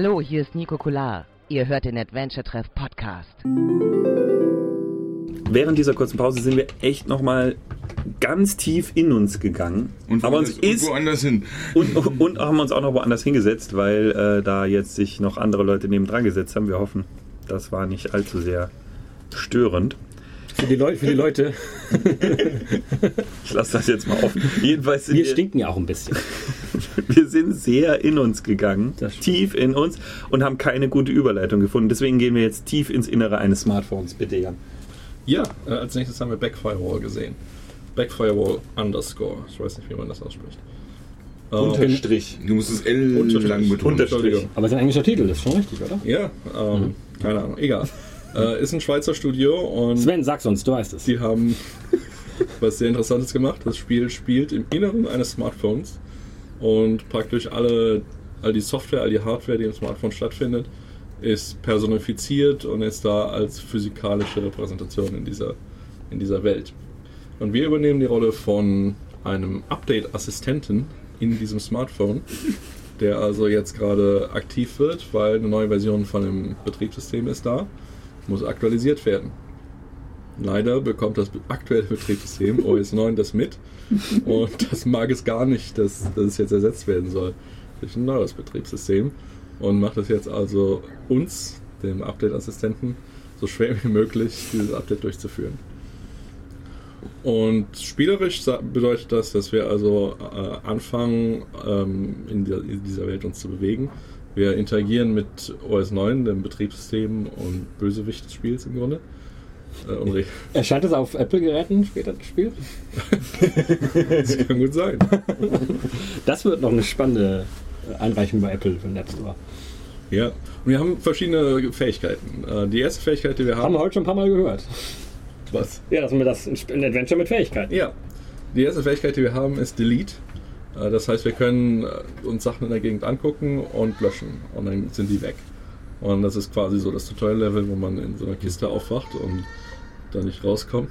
Hallo, hier ist Nico Kular. Ihr hört den Adventure Treff Podcast. Während dieser kurzen Pause sind wir echt nochmal ganz tief in uns gegangen. und aber uns woanders- ist und woanders hin. und, und haben uns auch noch woanders hingesetzt, weil äh, da jetzt sich noch andere Leute neben dran gesetzt haben. Wir hoffen, das war nicht allzu sehr störend. Für, die Leute, für die Leute, Ich lasse das jetzt mal offen. Jedenfalls sind wir wir, stinken ja auch ein bisschen. wir sind sehr in uns gegangen, tief in uns und haben keine gute Überleitung gefunden. Deswegen gehen wir jetzt tief ins Innere eines Smartphones. Bitte, Jan. Ja, äh, als nächstes haben wir Backfirewall gesehen. Backfirewall underscore. Ich weiß nicht, wie man das ausspricht. Äh, Unterstrich. Du musst das L Unterstrich. lang betonen. Entschuldigung. Aber es ist ein englischer Titel, das ist schon richtig, oder? Ja, ähm, keine Ahnung, egal. Äh, ist ein Schweizer Studio und Sven, sag's uns, du weißt es. die haben was sehr Interessantes gemacht. Das Spiel spielt im Inneren eines Smartphones und praktisch alle, all die Software, all die Hardware, die im Smartphone stattfindet, ist personifiziert und ist da als physikalische Repräsentation in dieser, in dieser Welt. Und wir übernehmen die Rolle von einem Update-Assistenten in diesem Smartphone, der also jetzt gerade aktiv wird, weil eine neue Version von dem Betriebssystem ist da, muss aktualisiert werden. Leider bekommt das aktuelle Betriebssystem OS 9 das mit und das mag es gar nicht, dass, dass es jetzt ersetzt werden soll durch ein neues Betriebssystem und macht es jetzt also uns, dem Update-Assistenten, so schwer wie möglich, dieses Update durchzuführen. Und spielerisch bedeutet das, dass wir also äh, anfangen, ähm, in, der, in dieser Welt uns zu bewegen. Wir interagieren mit OS 9, dem Betriebssystem und Bösewicht des Spiels im Grunde. Äh, Erscheint es auf Apple-Geräten später das Spiel? das kann gut sein. Das wird noch eine spannende Einreichung bei Apple für den App Store. Ja, und wir haben verschiedene Fähigkeiten. Äh, die erste Fähigkeit, die wir Haben haben, wir heute schon ein paar Mal gehört. was? Ja, dass das ein Adventure mit Fähigkeiten. Ja, die erste Fähigkeit, die wir haben, ist Delete. Äh, Das heißt, wir können äh, uns Sachen in der Gegend angucken und löschen und dann sind die weg. Und das ist quasi so das Tutorial-Level, wo man in so einer Kiste aufwacht und da nicht rauskommt.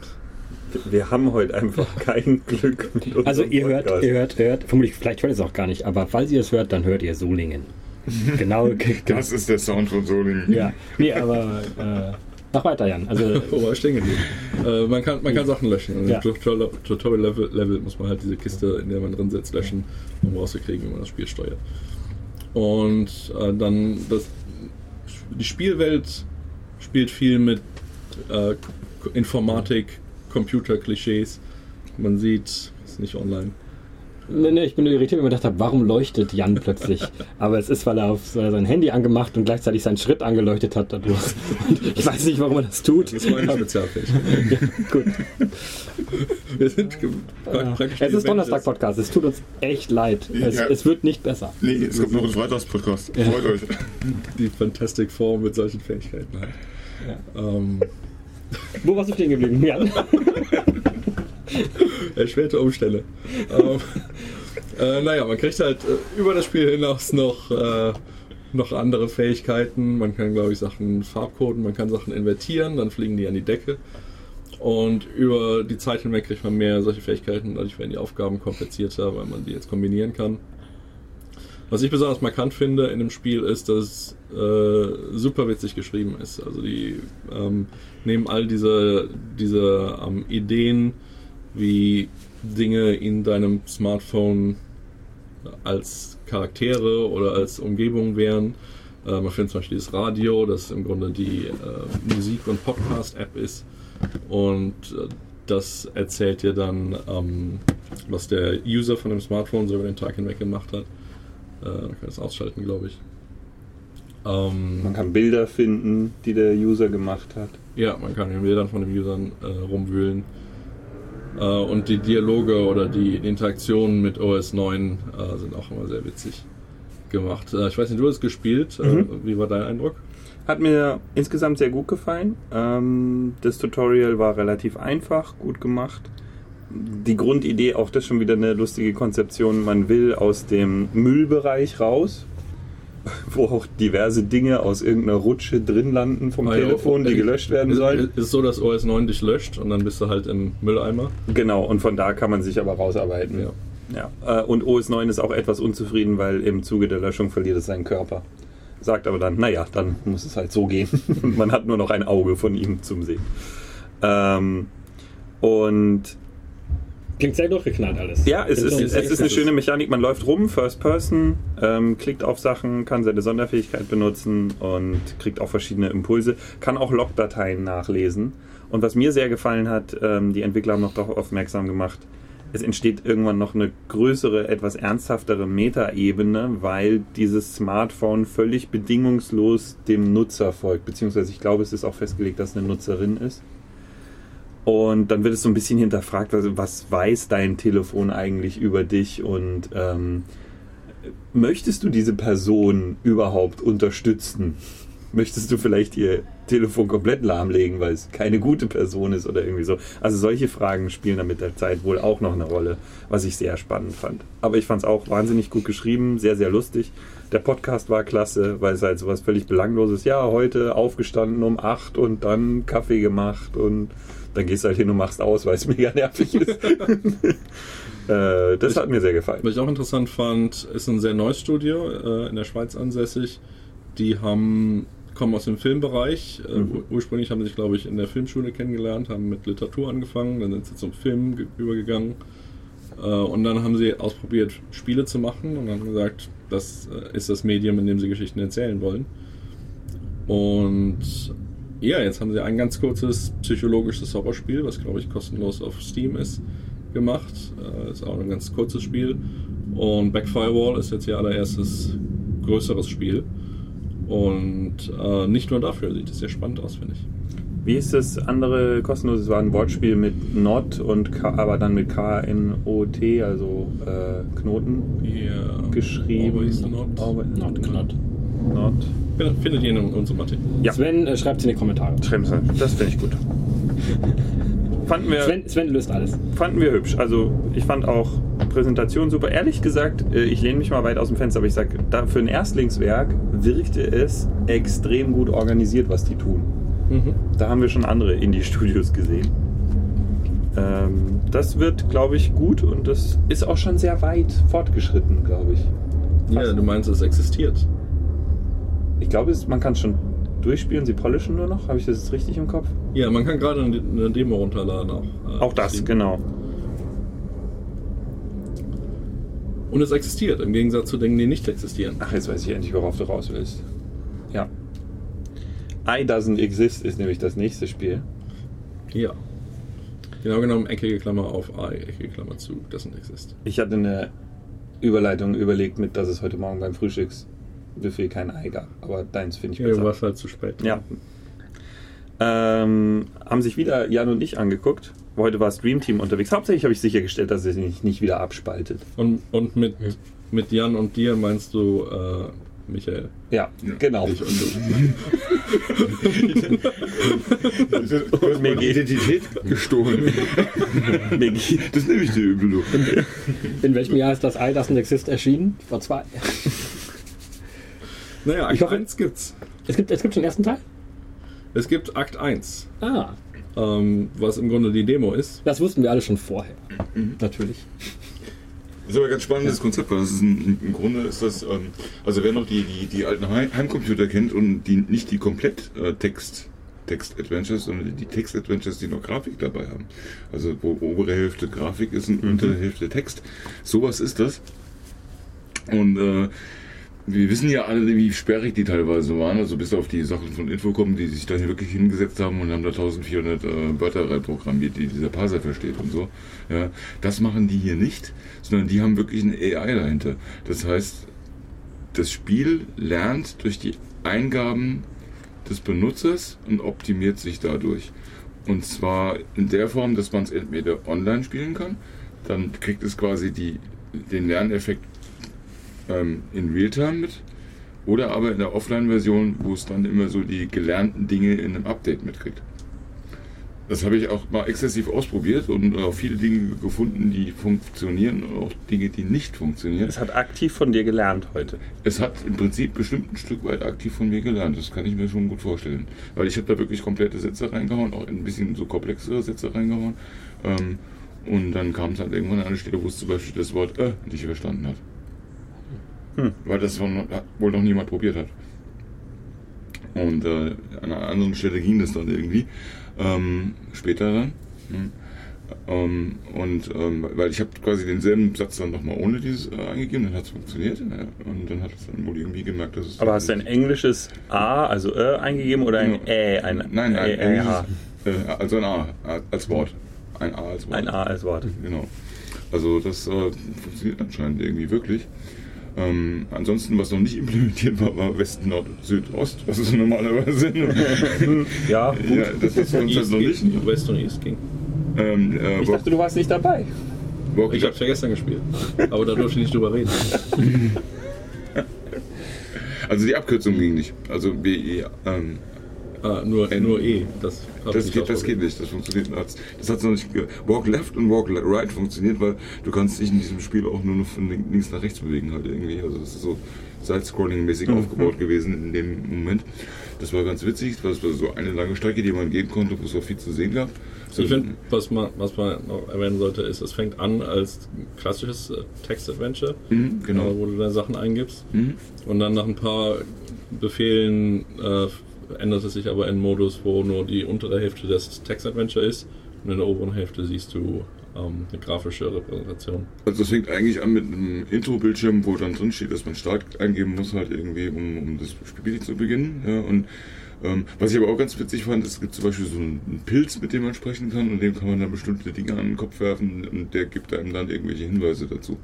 Wir haben heute einfach kein Glück mit unserem Also ihr hört, Podcast. ihr hört, ihr hört, vermutlich, vielleicht hört ihr es auch gar nicht, aber falls ihr es hört, dann hört ihr Solingen. genau. Das ist der Sound von Solingen. ja, nee, aber äh, Mach weiter, Jan. Also, Wo war ich stehen geblieben? Äh, man, kann, man kann Sachen löschen. Und Ja. Im Tutorial- Tutorial-Level Level muss man halt diese Kiste, in der man drin sitzt, löschen, um rauszukriegen, wie man das Spiel steuert. Und äh, dann das, die Spielwelt spielt viel mit äh, Informatik, Computer-Klischees. Man sieht, ist nicht online. Nee, nee, ich bin nur irritiert, weil ich mir gedacht habe, warum leuchtet Jan plötzlich? Aber es ist, weil er auf sein Handy angemacht und gleichzeitig seinen Schritt angeleuchtet hat dadurch. Und ich weiß nicht, warum er das tut. Das ist meine Spezialfähigkeit. Gut. Wir sind praktisch Es ist. Donnerstag-Podcast. Es tut uns echt leid. Es, Ja. es wird nicht besser. Nee, es kommt noch ein Freitagspodcast. Freut euch. Die Fantastic Four mit solchen Fähigkeiten halt. Ähm, Wo warst du stehen geblieben, Jan? erschwerte Umstände. ähm, äh, naja, man kriegt halt äh, über das Spiel hinaus noch, äh, noch andere Fähigkeiten. Man kann, glaube ich, Sachen farbcoden, man kann Sachen invertieren, dann fliegen die an die Decke. Und über die Zeit hinweg kriegt man mehr solche Fähigkeiten. Dadurch werden die Aufgaben komplizierter, weil man die jetzt kombinieren kann. Was ich besonders markant finde in dem Spiel ist, dass es äh, super witzig geschrieben ist. Also die ähm, nehmen all diese, diese ähm, Ideen, wie Dinge in deinem Smartphone als Charaktere oder als Umgebung wären. Äh, man findet zum Beispiel das Radio, das im Grunde die äh, Musik- und Podcast-App ist. Und äh, das erzählt dir dann, ähm, was der User von dem Smartphone so über den Tag hinweg gemacht hat. Äh, man kann das ausschalten, glaube ich. Ähm, Man kann Bilder finden, die der User gemacht hat. ja, man kann in den Bildern von den Usern äh, rumwühlen. Äh, und die Dialoge oder die Interaktionen mit OS 9 äh, sind auch immer sehr witzig gemacht. Äh, ich weiß nicht, du hast gespielt. Äh, wie war dein Eindruck? Hat mir insgesamt sehr gut gefallen. Ähm, das Tutorial war relativ einfach, gut gemacht. Die Grundidee, auch das schon wieder eine lustige Konzeption, man will aus dem Müllbereich raus, wo auch diverse Dinge aus irgendeiner Rutsche drin landen vom ja, Telefon, die gelöscht werden sollen. Ist so, dass OS 9 dich löscht und dann bist du halt im Mülleimer. Genau, und von da kann man sich aber rausarbeiten. Ja. Ja. Äh, Und OS 9 ist auch etwas unzufrieden, weil im Zuge der Löschung verliert es seinen Körper. Sagt aber dann, naja, dann muss es halt so gehen. Und man hat nur noch ein Auge von ihm zum Sehen. Ähm, und Klingt sehr durchgeknallt alles. ja, es ist, es ist eine schöne Mechanik. Man läuft rum, First Person, ähm, klickt auf Sachen, kann seine Sonderfähigkeit benutzen und kriegt auch verschiedene Impulse, kann auch Logdateien nachlesen. Und was mir sehr gefallen hat, ähm, die Entwickler haben noch darauf aufmerksam gemacht, es entsteht irgendwann noch eine größere, etwas ernsthaftere Metaebene, weil dieses Smartphone völlig bedingungslos dem Nutzer folgt. Beziehungsweise ich glaube, es ist auch festgelegt, dass es eine Nutzerin ist. Und dann wird es so ein bisschen hinterfragt, also was weiß dein Telefon eigentlich über dich und ähm, möchtest du diese Person überhaupt unterstützen? Möchtest du vielleicht ihr Telefon komplett lahmlegen, weil es keine gute Person ist oder irgendwie so? Also solche Fragen spielen dann mit der Zeit wohl auch noch eine Rolle, was ich sehr spannend fand. Aber ich fand es auch wahnsinnig gut geschrieben, sehr, sehr lustig. Der Podcast war klasse, weil es halt sowas völlig Belangloses. Ja, heute aufgestanden um 8 und dann Kaffee gemacht und dann gehst du halt hin und machst aus, weil es mega nervig ist. äh, das hat mir sehr gefallen. Was ich auch interessant fand, ist ein sehr neues Studio äh, in der Schweiz ansässig. Die haben kommen aus dem Filmbereich. Äh, ur- ursprünglich haben sie sich, glaube ich, in der Filmschule kennengelernt, haben mit Literatur angefangen, dann sind sie zum Film ge- übergegangen. Und dann haben sie ausprobiert, Spiele zu machen und haben gesagt, das ist das Medium, in dem sie Geschichten erzählen wollen. Und ja, jetzt haben sie ein ganz kurzes psychologisches Horrorspiel, was glaube ich kostenlos auf Steam ist, gemacht. Äh, ist auch ein ganz kurzes Spiel. Und Back Firewall ist jetzt ihr allererstes größeres Spiel. Und äh, nicht nur dafür sieht es sehr spannend aus, finde ich. Wie ist das andere kostenlos? Es war ein Wortspiel mit Not und K, aber dann mit K-N-O-T, also äh, Knoten Ja. geschrieben. Always not. Always- Not Knot. Not. Findet- ihr in unserem Artikel. Ja. Sven, äh, schreibt es in die Kommentare. Schreiben Sie, Das finde ich gut. Fanden wir, Sven, Sven löst alles. fanden wir hübsch. Also ich fand auch Präsentation super. Ehrlich gesagt, äh, ich lehne mich mal weit aus dem Fenster, aber ich sage, für ein Erstlingswerk wirkte es extrem gut organisiert, was die tun. Mhm. Da haben wir schon andere Indie-Studios gesehen. Ähm, das wird, glaube ich, gut und das ist auch schon sehr weit fortgeschritten, glaube ich. Ja, du meinst, es existiert. Ich glaube, man kann es schon durchspielen, sie polischen nur noch. Habe ich das jetzt richtig im Kopf? Ja, man kann gerade eine Demo runterladen auch. äh, Auch das, Steam. genau. Und es existiert, im Gegensatz zu Dingen, die nicht existieren. Ach, jetzt weiß ich endlich, worauf du raus willst. Ja. I Doesn't Exist ist nämlich das nächste Spiel. Ja. Genau genommen, eckige Klammer auf I, eckige Klammer zu, doesn't exist. Ich hatte eine Überleitung überlegt mit, dass es heute Morgen beim Frühstücksbuffet kein Ei gab. Aber deins finde ich Ja, besser. du warst halt zu spät. Ja. Ähm, haben sich wieder Jan und ich angeguckt. Heute war Stream Team unterwegs. Hauptsächlich habe ich sichergestellt, dass es sich nicht wieder abspaltet. Und, und mit, mit Jan und dir meinst du äh, Michael. Ja, genau. Ich und du. Du hast meine Identität gestohlen. Mir geht- Das nehme ich dir übel. In welchem Jahr ist das I Doesn't Exist erschienen? Vor zwei. Naja, Akt Ich hoffe- 1 gibt's. Es gibt, es gibt den ersten Teil? Es gibt Akt 1, Ah, ähm, was im Grunde die Demo ist. das wussten wir alle schon vorher. Natürlich. Das ist aber ein ganz spannendes Konzept, weil das ist ein, im Grunde ist das, ähm, also wer noch die, die, die alten Heim- Heimcomputer kennt und die nicht die komplett äh, Text, Text-Adventures, sondern die Text-Adventures, die noch Grafik dabei haben. Also wo obere Hälfte Grafik ist und untere Hälfte Text. Sowas ist das. Und äh, wir wissen ja alle, wie sperrig die teilweise waren, also bis auf die Sachen von Infocom, die sich dann wirklich hingesetzt haben und haben da 1400 äh, Wörter reinprogrammiert, die dieser Parser versteht und so. Ja, das machen die hier nicht, sondern die haben wirklich eine AI dahinter. Das heißt, das Spiel lernt durch die Eingaben des Benutzers und optimiert sich dadurch. Und zwar in der Form, dass man es entweder online spielen kann, dann kriegt es quasi die, den Lerneffekt ähm, in Realtime mit, oder aber in der Offline-Version, wo es dann immer so die gelernten Dinge in einem Update mitkriegt. Das habe ich auch mal exzessiv ausprobiert und auch viele Dinge gefunden, die funktionieren und auch Dinge, die nicht funktionieren. Es hat aktiv von dir gelernt heute. Es hat im Prinzip bestimmt ein Stück weit aktiv von mir gelernt. Das kann ich mir schon gut vorstellen. Weil ich habe da wirklich komplette Sätze reingehauen, auch ein bisschen so komplexere Sätze reingehauen. Ähm, und dann kam es halt irgendwann an eine Stelle, wo es zum Beispiel das Wort äh nicht verstanden hat. Weil das wohl noch niemand probiert hat. Und äh, an einer anderen Stelle ging das dann irgendwie. Ähm, später dann. Hm. Ähm, und ähm, weil ich habe quasi denselben Satz dann nochmal ohne dieses äh, eingegeben, dann hat es funktioniert. Ja, und dann hat es dann wohl irgendwie gemerkt, dass es. Aber hast du ein englisches A, also Ö, eingegeben oder ein Ja. Ä? Ein, Nein, ein, Ä, H. äh, also ein A als Wort. Ein A als Wort. Ein A als Wort. Genau. Also das äh, funktioniert anscheinend irgendwie wirklich. Ähm, ansonsten, was noch nicht implementiert war, war Westen, Nord, Süd, Ost, was es normalerweise Ja, gut. ja, das ist uns halt noch nicht. ging, West und East ging. Ähm, äh, Ich dachte, du warst nicht dabei. Walk- Ich hab's ja gestern gespielt. Aber da durfte ich nicht drüber reden. also die Abkürzung ging nicht. Also WE. Ähm, Ah, nur, N- nur E. Das, das, geht, das geht nicht, das funktioniert nicht. Das hat noch nicht. Walk Left und Walk Right funktioniert, weil du kannst dich in diesem Spiel auch nur noch von links nach rechts bewegen halt irgendwie. Also das ist so Side-Scrolling-mäßig aufgebaut gewesen in dem Moment. Das war ganz witzig. Das war so eine lange Strecke, die man gehen konnte, wo es auch viel zu sehen gab. So, Ich finde, was man, was man noch erwähnen sollte, ist, es fängt an als klassisches äh, Text-Adventure, Mhm, genau. äh, wo du deine Sachen eingibst. Mhm. Und dann nach ein paar Befehlen äh, ändert es sich aber in Modus, wo nur die untere Hälfte des Text-Adventure ist und in der oberen Hälfte siehst du ähm, eine grafische Repräsentation. Also es fängt eigentlich an mit einem Intro-Bildschirm, wo dann drin steht, dass man Start eingeben muss, halt irgendwie, um, um das Spiel zu beginnen. Ja, und ähm, was ich aber auch ganz witzig fand, es gibt zum Beispiel so einen Pilz, mit dem man sprechen kann und dem kann man dann bestimmte Dinge an den Kopf werfen und der gibt einem dann irgendwelche Hinweise dazu.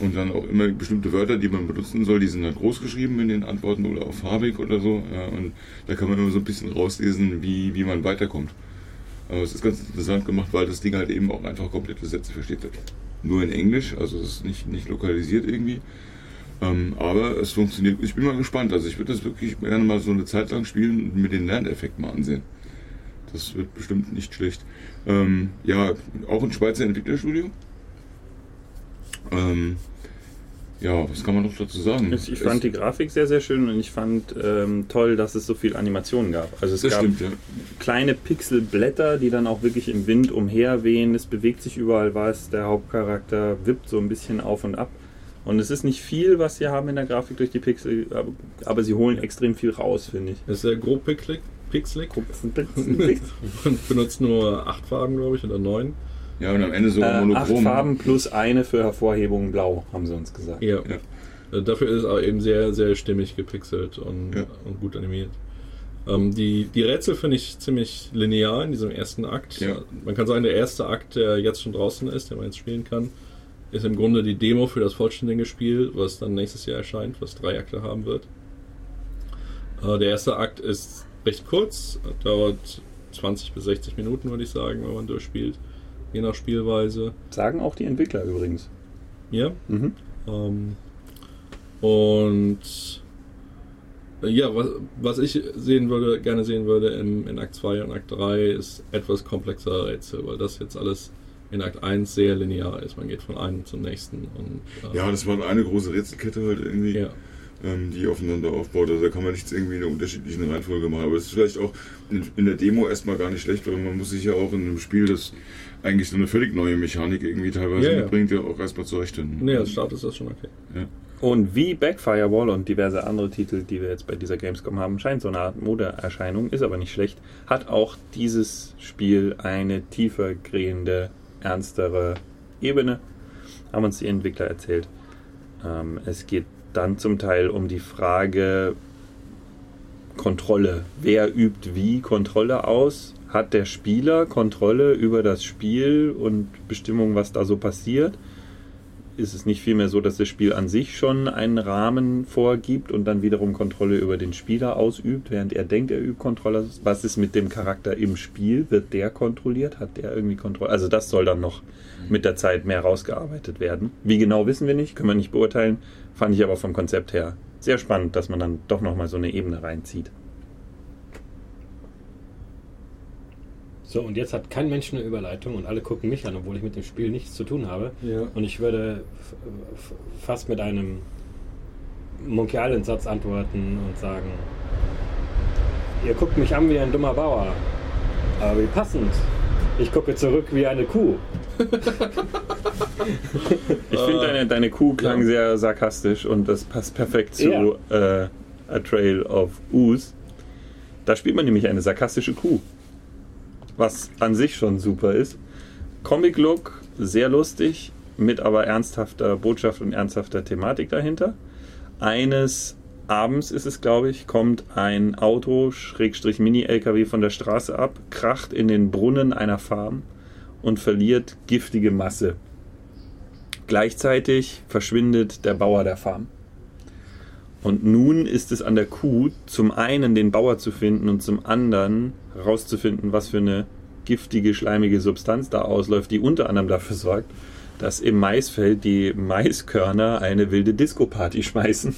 Und dann auch immer bestimmte Wörter, die man benutzen soll, die sind dann groß geschrieben in den Antworten oder auch farbig oder so. Ja, und da kann man immer so ein bisschen rauslesen, wie, wie man weiterkommt. Aber es ist ganz interessant gemacht, weil das Ding halt eben auch einfach komplette Sätze versteht. Nur in Englisch, also es ist nicht, nicht lokalisiert irgendwie. Ähm, aber es funktioniert. Ich bin mal gespannt. Also ich würde das wirklich gerne mal so eine Zeit lang spielen und mir den Lerneffekt mal ansehen. Das wird bestimmt nicht schlecht. Ähm, ja, auch ein Schweizer Entwicklerstudio. Ähm, ja, was kann man noch dazu sagen? Ich ich fand die Grafik sehr, sehr schön und ich fand ähm, toll, dass es so viel Animationen gab. Also es das gab stimmt, ja. kleine Pixelblätter, die dann auch wirklich im Wind umherwehen. Es bewegt sich überall was. Der Hauptcharakter wippt so ein bisschen auf und ab. Und es ist nicht viel, was sie haben in der Grafik durch die Pixel, aber, aber sie holen extrem viel raus, finde ich. Ist sehr grob pixelig, pixelig und benutzt nur acht Farben, glaube ich, oder neun. Ja, und am Ende sogar Äh, acht monochrom. Farben plus eine für Hervorhebung blau, haben sie uns gesagt. Ja. Ja. Äh, Dafür ist es aber eben sehr, sehr stimmig gepixelt und, Ja. und gut animiert. Ähm, die, die Rätsel finde ich ziemlich linear in diesem ersten Akt. Ja. Man kann sagen, der erste Akt, der jetzt schon draußen ist, den man jetzt spielen kann, ist im Grunde die Demo für das vollständige Spiel, was dann nächstes Jahr erscheint, was drei Akte haben wird. Äh, der erste Akt ist recht kurz, dauert 20 bis 60 Minuten, würde ich sagen, wenn man durchspielt, je nach Spielweise. Sagen auch die Entwickler übrigens. Ja. Mhm. Ähm, und äh, ja, was, was ich sehen würde, gerne sehen würde im, in Akt 2 und Akt 3 ist etwas komplexere Rätsel, weil das jetzt alles in Akt 1 sehr linear ist. Man geht von einem zum nächsten und äh, Ja, das war eine große Rätselkette halt irgendwie, ja. ähm, die aufeinander aufbaut. Also da kann man nichts irgendwie in einer unterschiedlichen Reihenfolge machen. Aber es ist vielleicht auch in, in der Demo erstmal gar nicht schlecht, weil man muss sich ja auch in einem Spiel, das eigentlich so eine völlig neue Mechanik irgendwie teilweise Ja, ja. mitbringt, ja auch erstmal zurechtfinden. Nee, als Start ist das schon okay. Ja. Und wie Backfirewall und diverse andere Titel, die wir jetzt bei dieser Gamescom haben, scheint so eine Art Modeerscheinung, ist aber nicht schlecht, hat auch dieses Spiel eine tiefer gehende, ernstere Ebene, haben uns die Entwickler erzählt. Ähm, es geht dann zum Teil um die Frage Kontrolle. Wer übt wie Kontrolle aus? Hat der Spieler Kontrolle über das Spiel und Bestimmung, was da so passiert? ist es nicht vielmehr so, dass das Spiel an sich schon einen Rahmen vorgibt und dann wiederum Kontrolle über den Spieler ausübt, während er denkt, er übt Kontrolle. Was ist mit dem Charakter im Spiel? Wird der kontrolliert? Hat der irgendwie Kontrolle? Also das soll dann noch mit der Zeit mehr rausgearbeitet werden. Wie genau wissen wir nicht, können wir nicht beurteilen. Fand ich aber vom Konzept her sehr spannend, dass man dann doch nochmal so eine Ebene reinzieht. So, und jetzt hat kein Mensch eine Überleitung und alle gucken mich an, obwohl ich mit dem Spiel nichts zu tun habe. Ja. Und ich würde fast mit einem Monkey Island-Satz antworten und sagen: Ihr guckt mich an wie ein dummer Bauer. Aber wie passend. Ich gucke zurück wie eine Kuh. Ich finde, deine, deine Kuh klang sehr sarkastisch und das passt perfekt zu äh, A Trail of Ooze. Da spielt man nämlich eine sarkastische Kuh. Was an sich schon super ist. Comic-Look, sehr lustig, mit aber ernsthafter Botschaft und ernsthafter Thematik dahinter. Eines Abends ist es, glaube ich, kommt ein Auto, Schrägstrich Mini-LKW von der Straße ab, kracht in den Brunnen einer Farm und verliert giftige Masse. Gleichzeitig verschwindet der Bauer der Farm. Und nun ist es an der Kuh, zum einen den Bauer zu finden und zum anderen herauszufinden, was für eine giftige, schleimige Substanz da ausläuft, die unter anderem dafür sorgt, dass im Maisfeld die Maiskörner eine wilde Disco-Party schmeißen.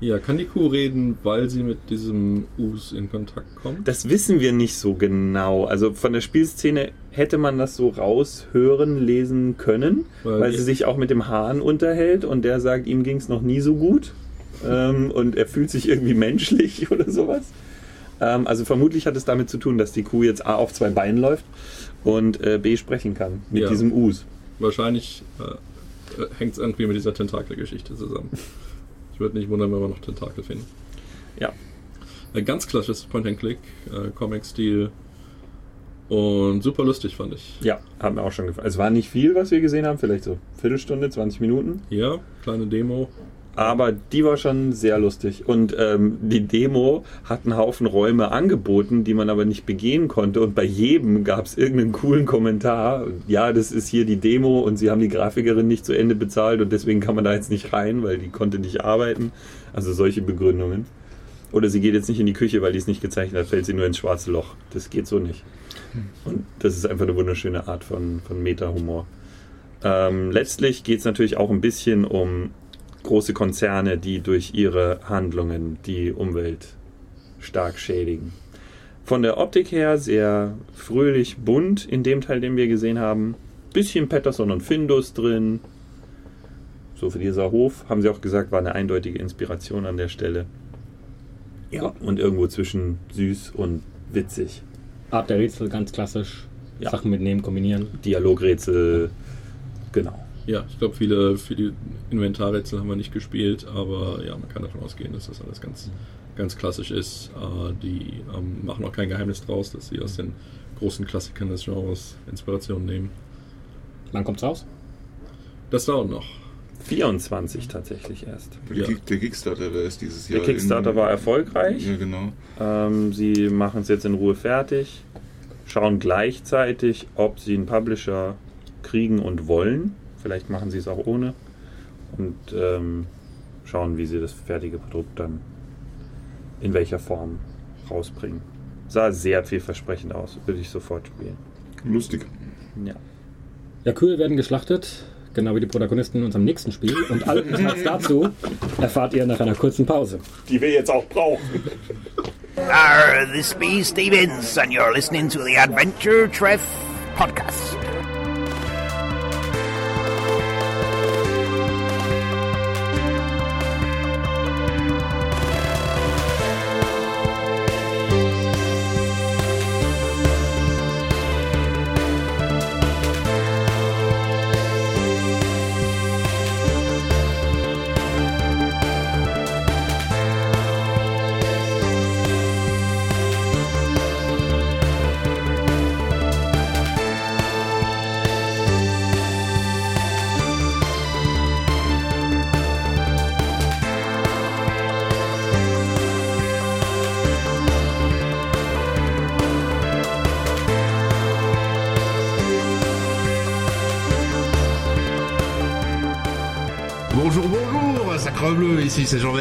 Ja, kann die Kuh reden, weil sie mit diesem Us in Kontakt kommt? Das wissen wir nicht so genau. Also von der Spielszene hätte man das so raushören, lesen können, Weil weil, sie sich auch mit dem Hahn unterhält und der sagt, ihm ging es noch nie so gut. ähm, und er fühlt sich irgendwie menschlich oder sowas. Ähm, also vermutlich hat es damit zu tun, dass die Kuh jetzt A auf zwei Beinen läuft und äh, B sprechen kann mit Ja. diesem Us. Wahrscheinlich äh, hängt es irgendwie mit dieser Tentakelgeschichte zusammen. Ich würde nicht wundern, wenn wir noch Tentakel finden. Ja. Ein ganz klassisches Point-and-Click, äh, Comic-Stil und super lustig fand ich. Ja, hat mir auch schon gefallen. Es war nicht viel, was wir gesehen haben, vielleicht so Viertelstunde, 20 Minuten. Ja, kleine Demo. Aber die war schon sehr lustig. Und ähm, die Demo hat einen Haufen Räume angeboten, die man aber nicht begehen konnte. Und bei jedem gab es irgendeinen coolen Kommentar. Ja, das ist hier die Demo und sie haben die Grafikerin nicht zu Ende bezahlt und deswegen kann man da jetzt nicht rein, weil die konnte nicht arbeiten. Also solche Begründungen. Oder sie geht jetzt nicht in die Küche, weil die es nicht gezeichnet hat, fällt sie nur ins schwarze Loch. Das geht so nicht. Und das ist einfach eine wunderschöne Art von, von Meta-Humor. Ähm, letztlich geht es natürlich auch ein bisschen um große Konzerne, die durch ihre Handlungen die Umwelt stark schädigen. Von der Optik her sehr fröhlich bunt in dem Teil, den wir gesehen haben. Bisschen Patterson und Findus drin. So für dieser Hof, haben sie auch gesagt, war eine eindeutige Inspiration an der Stelle. Ja. Und irgendwo zwischen süß und witzig. Art der Rätsel ganz klassisch. Ja. Sachen mitnehmen, kombinieren. Dialogrätsel, genau. Ja, ich glaube, viele, viele Inventarrätsel haben wir nicht gespielt, aber ja, man kann davon ausgehen, dass das alles ganz, ganz klassisch ist. Äh, die ähm, machen auch kein Geheimnis draus, dass sie aus den großen Klassikern des Genres Inspiration nehmen. Wann kommt's raus? Das dauert noch. 24 tatsächlich erst. Der, Ja. Der Kickstarter, der ist dieses Der Jahr. Kickstarter in, war erfolgreich. Ja, genau. Ähm, sie machen es jetzt in Ruhe fertig, schauen gleichzeitig, ob sie einen Publisher kriegen und wollen. Vielleicht machen sie es auch ohne. Und ähm, schauen, wie sie das fertige Produkt dann in welcher Form rausbringen. Sah sehr vielversprechend aus, würde ich sofort spielen. Lustig. Ja. Ja, Kühe werden geschlachtet, genau wie die Protagonisten in unserem nächsten Spiel. Und alle Details dazu erfahrt ihr nach einer kurzen Pause. Die wir jetzt auch brauchen. Arr, this be Stevens, and you're listening to the Adventure Treff podcast.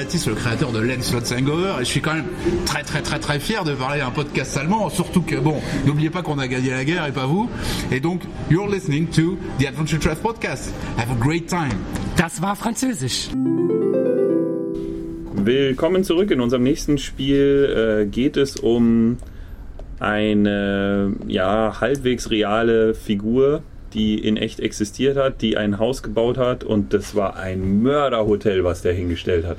Jean-Baptiste, le créateur de Lens Lotzengoer, et je suis quand même très très très très fier de parler à un podcast allemand, surtout que, bon, n'oubliez pas qu'on a gagné la guerre et pas vous, et donc, you're listening to the Adventure Treff podcast. Have a great time. Das war Französisch. Willkommen zurück. In unserem nächsten Spiel äh, geht es um eine ja, halbwegs reale Figur, die in echt existiert hat, die ein Haus gebaut hat und das war ein Mörderhotel, was der hingestellt hat.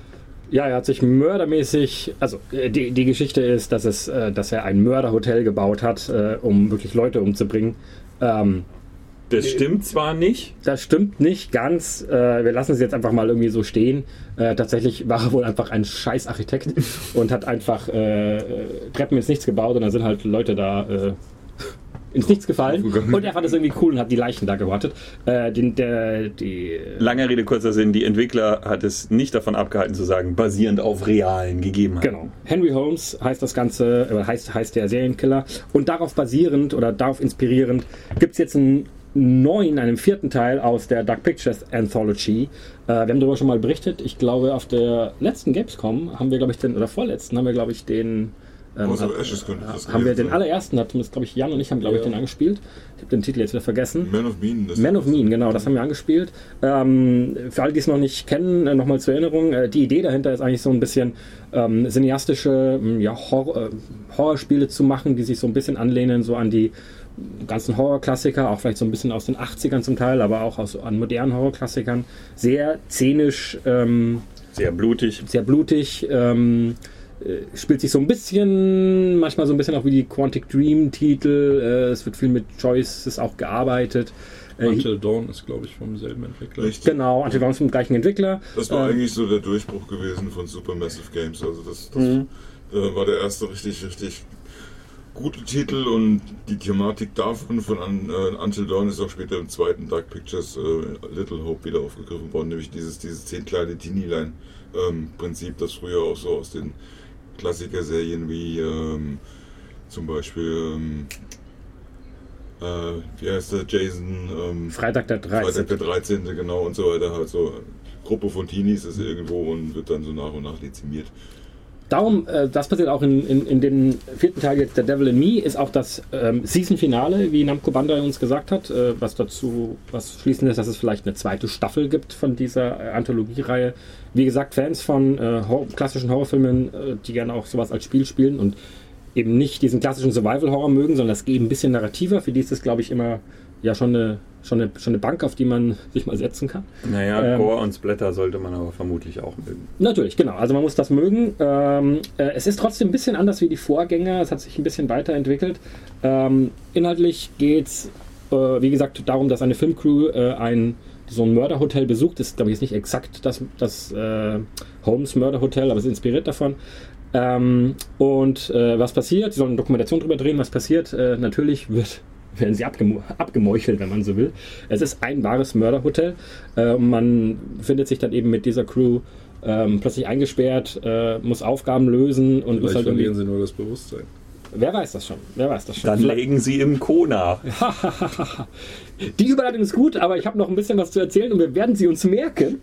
Ja, er hat sich mördermäßig, also äh, die, die Geschichte ist, dass, es, äh, dass er ein Mörderhotel gebaut hat, äh, um wirklich Leute umzubringen. Ähm, Das stimmt zwar nicht. Das stimmt nicht ganz. Wir lassen es jetzt einfach mal irgendwie so stehen. Tatsächlich war er wohl einfach ein scheiß Architekt und hat einfach Treppen ins Nichts gebaut und dann sind halt Leute da ins Nichts gefallen. Und er fand es irgendwie cool und hat die Leichen da gewartet. Äh, den, der, die, Lange Rede, kurzer Sinn, die Entwickler hat es nicht davon abgehalten zu sagen, basierend auf realen Gegebenheiten. Genau. Henry Holmes heißt das Ganze, äh, heißt, heißt der Serienkiller. Und darauf basierend oder darauf inspirierend gibt es jetzt einen neuen, einen vierten Teil aus der Dark Pictures Anthology. Äh, wir haben darüber schon mal berichtet. Ich glaube, auf der letzten Gamescom haben wir, glaube ich, den, oder vorletzten haben wir, glaube ich, den. Ähm, of hab- das haben wir den allerersten, hat zumindest, glaube ich, Jan und ich haben, glaube ich, Ja. den angespielt. Ich habe den Titel jetzt wieder vergessen. Man of Mean. das- Man of Mean, genau, das haben wir angespielt. Ähm, für alle, die es noch nicht kennen, äh, nochmal zur Erinnerung, äh, die Idee dahinter ist eigentlich so ein bisschen ähm, cineastische ähm, ja, Hor äh, Horrorspiele zu machen, die sich so ein bisschen anlehnen, so an die ganzen Horrorklassiker, auch vielleicht so ein bisschen aus den 80ern zum Teil, aber auch aus, an modernen Horrorklassikern. Sehr szenisch, ähm, Sehr blutig. sehr blutig, ähm, äh, spielt sich so ein bisschen, manchmal so ein bisschen auch wie die Quantic Dream Titel. Äh, es wird viel mit Choices auch gearbeitet. Äh, Until Dawn ist, glaube ich, vom selben Entwickler. Richtig. Genau, Until Dawn ist vom gleichen Entwickler. Das war Ähm, eigentlich so der Durchbruch gewesen von Supermassive Games. Also das, das Mhm. äh, war der erste richtig, richtig gute Titel und die Thematik davon von äh, Until Dawn ist auch später im zweiten Dark Pictures äh, Little Hope wieder aufgegriffen worden, nämlich dieses, dieses zehn kleine Teenie-Line ähm, Prinzip, das früher auch so aus den Klassiker-Serien wie ähm, zum Beispiel ähm, äh, wie heißt der Jason ähm, Freitag der 13. Freitag der 13. genau und so weiter halt so Gruppe von Teenies ist irgendwo und wird dann so nach und nach dezimiert. Darum, äh, das passiert auch in, in, in dem vierten Teil jetzt, der Devil in Me, ist auch das ähm, Season-Finale, wie Namco Bandai uns gesagt hat, äh, was dazu, was schließend ist, dass es vielleicht eine zweite Staffel gibt von dieser äh, Anthologiereihe. Wie gesagt, Fans von äh, Hor klassischen Horrorfilmen, äh, die gerne auch sowas als Spiel spielen und eben nicht diesen klassischen Survival-Horror mögen, sondern das geht ein bisschen narrativer. Für die ist es, glaube ich, immer ja schon eine, schon, eine, schon eine Bank, auf die man sich mal setzen kann. Naja, Ähm, Gore und Splatter sollte man aber vermutlich auch mögen. Natürlich, genau. Also man muss das mögen. Ähm, äh, es ist trotzdem ein bisschen anders wie die Vorgänger. Es hat sich ein bisschen weiterentwickelt. Ähm, inhaltlich geht es, äh, wie gesagt, darum, dass eine Filmcrew äh, ein so ein Mörderhotel besucht. Das ist, glaube ich, jetzt nicht exakt das, das äh, Holmes Mörderhotel, aber es ist inspiriert davon. Ähm, und äh, was passiert? Sie sollen eine Dokumentation darüber drehen, was passiert. Äh, natürlich wird, werden sie abgemo abgemeuchelt, wenn man so will. Es ist ein wahres Mörderhotel. Äh, man findet sich dann eben mit dieser Crew ähm, plötzlich eingesperrt, äh, muss Aufgaben lösen und muss Vielleicht halt irgendwie. verlieren sie nur das Bewusstsein. Wer weiß das schon? Wer weiß das schon? Dann legen sie im Kona. Die Überleitung ist gut, aber ich habe noch ein bisschen was zu erzählen und wir werden sie uns merken.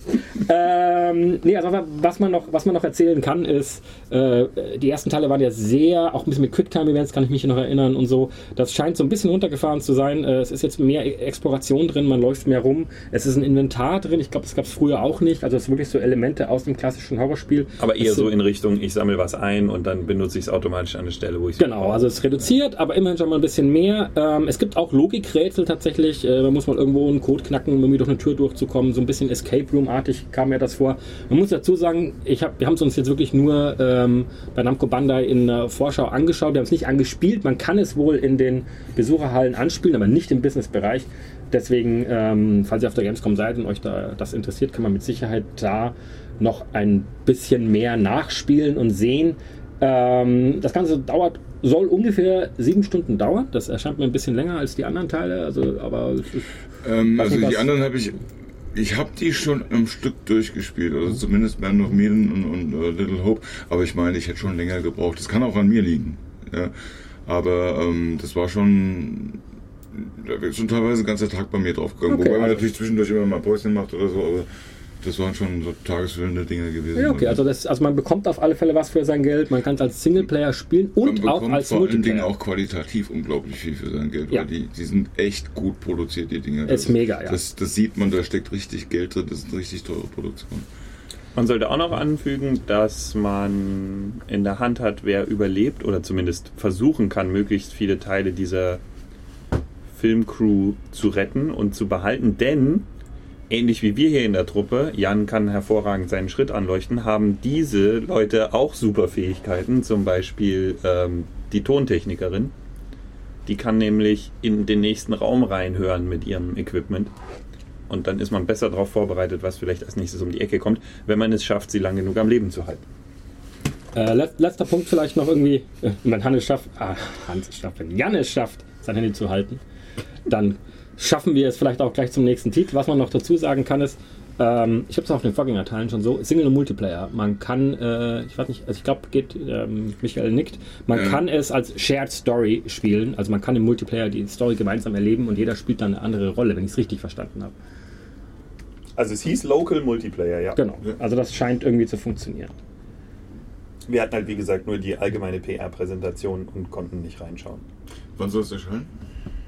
ähm, nee, also was man noch, was man noch erzählen kann, ist, äh, die ersten Teile waren ja sehr, auch ein bisschen mit Quicktime-Events, kann ich mich noch erinnern und so. Das scheint so ein bisschen runtergefahren zu sein. Äh, es ist jetzt mehr E- Exploration drin, man läuft mehr rum. Es ist ein Inventar drin, ich glaube, das gab es früher auch nicht. Also es sind wirklich so Elemente aus dem klassischen Horrorspiel. Aber eher Es so in Richtung, ich sammle was ein und dann benutze ich es automatisch an der Stelle, wo ich es Genau, also es reduziert, aber immerhin schon mal ein bisschen mehr. Ähm, es gibt auch Logikrätsel tatsächlich. Äh, man muss mal irgendwo einen Code knacken, um irgendwie durch eine Tür durchzukommen. So ein bisschen Escape Room-artig kam mir das vor. Man muss dazu sagen, ich hab, wir haben es uns jetzt wirklich nur ähm, bei Namco Bandai in der Vorschau angeschaut. Wir haben es nicht angespielt. Man kann es wohl in den Besucherhallen anspielen, aber nicht im Businessbereich. Deswegen, ähm, falls ihr auf der Gamescom seid und euch da das interessiert, kann man mit Sicherheit da noch ein bisschen mehr nachspielen und sehen. Ähm, das Ganze dauert, soll ungefähr sieben Stunden dauern. Das erscheint mir ein bisschen länger als die anderen Teile. Also, aber Ähm, also die anderen habe ich, ich habe die schon am Stück durchgespielt, also zumindest Man of Medan und, und äh, Little Hope. Aber ich meine, ich hätte schon länger gebraucht. Das kann auch an mir liegen. Ja. Aber ähm, das war schon, da wird schon teilweise ein ganzer Tag bei mir draufgegangen. Okay, Wobei man also- natürlich zwischendurch immer mal Päuschen macht oder so, aber das waren schon so tagesfüllende Dinge gewesen. ja, okay, also, das, also man bekommt auf alle Fälle was für sein Geld. Man kann es als Singleplayer spielen und man auch als vor allen Dingen Multiplayer. auch qualitativ unglaublich viel für sein Geld, Ja. weil die, die sind echt gut produziert, die Dinge. Ist mega, ja. Das, das sieht man, da steckt richtig Geld drin, das ist eine richtig teure Produktion. Man sollte auch noch anfügen, dass man in der Hand hat, wer überlebt oder zumindest versuchen kann, möglichst viele Teile dieser Filmcrew zu retten und zu behalten, denn ähnlich wie wir hier in der Truppe, Jan kann hervorragend seinen Schritt anleuchten, haben diese Leute auch super Fähigkeiten, zum Beispiel ähm, die Tontechnikerin. Die kann nämlich in den nächsten Raum reinhören mit ihrem Equipment. Und dann ist man besser darauf vorbereitet, was vielleicht als nächstes um die Ecke kommt, wenn man es schafft, sie lang genug am Leben zu halten. Äh, let, letzter Punkt vielleicht noch irgendwie, äh, wenn Hannes schafft, ah, Hans schafft, wenn Jan es schafft, sein Handy zu halten, dann schaffen wir es vielleicht auch gleich zum nächsten Titel. Was man noch dazu sagen kann ist, ähm, ich habe es auf den Vorgängerteilen schon so, Single und Multiplayer. Man kann, äh, ich weiß nicht, also ich glaube, geht, ähm, Michael nickt, man Ja. kann es als Shared Story spielen, also man kann im Multiplayer die Story gemeinsam erleben und jeder spielt dann eine andere Rolle, wenn ich es richtig verstanden habe. Also es hieß Local Multiplayer, ja. Genau, also das scheint irgendwie zu funktionieren. Wir hatten halt, wie gesagt, nur die allgemeine PR-Präsentation und konnten nicht reinschauen. Wann soll es erscheinen?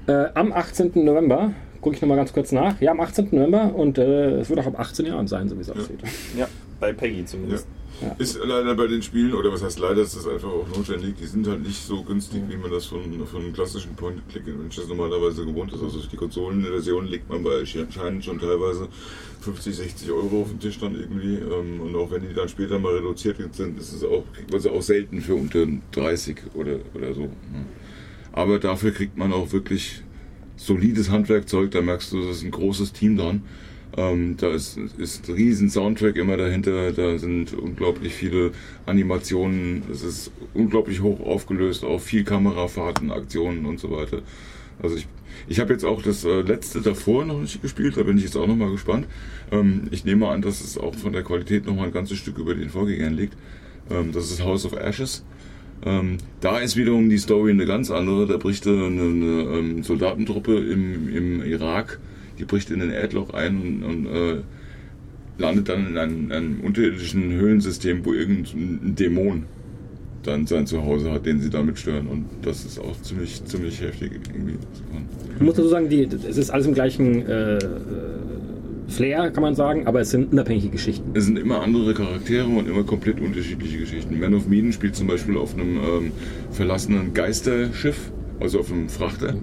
Äh, am 18. November, gucke ich nochmal ganz kurz nach. Ja, am 18. November und äh, es wird auch ab 18 Jahren sein, so wie es aussieht. Ja, bei Peggy zumindest. Ja. Ist leider bei den Spielen, oder was heißt leider, ist das einfach auch notwendig, die sind halt nicht so günstig, wie man das von, von klassischen Point-Click-Adventures normalerweise gewohnt ist. Also die Konsolenversion legt man bei Scheinen schon teilweise 50, 60 Euro auf den Tisch dann irgendwie. ähm, Und auch wenn die dann später mal reduziert sind, ist es auch, kriegt man sie auch selten für unter 30 oder, oder so. Aber dafür kriegt man auch wirklich solides Handwerkzeug, da merkst du, da ist ein großes Team dran. Ähm, da ist, ist ein riesen Soundtrack immer dahinter, da sind unglaublich viele Animationen, es ist unglaublich hoch aufgelöst, auch viel Kamerafahrten, Aktionen und so weiter. Also ich, ich habe jetzt auch das äh, letzte davor noch nicht gespielt, da bin ich jetzt auch noch mal gespannt. Ähm, ich nehme an, dass es auch von der Qualität noch mal ein ganzes Stück über den Vorgängern liegt. Ähm, das ist House of Ashes. Ähm, da ist wiederum die Story eine ganz andere. Da bricht eine, eine ähm, Soldatentruppe im, im Irak, die bricht in ein Erdloch ein und, und äh, landet dann in einem, einem unterirdischen Höhlensystem, wo irgendein Dämon dann sein Zuhause hat, den sie damit stören. Und das ist auch ziemlich, ziemlich heftig irgendwie. Ich muss dazu sagen, die, es ist alles im gleichen äh, äh, Flair, kann man sagen, aber es sind unabhängige Geschichten. Es sind immer andere Charaktere und immer komplett unterschiedliche Geschichten. Man of Medan spielt zum Beispiel auf einem ähm, verlassenen Geisterschiff, also auf einem Frachter.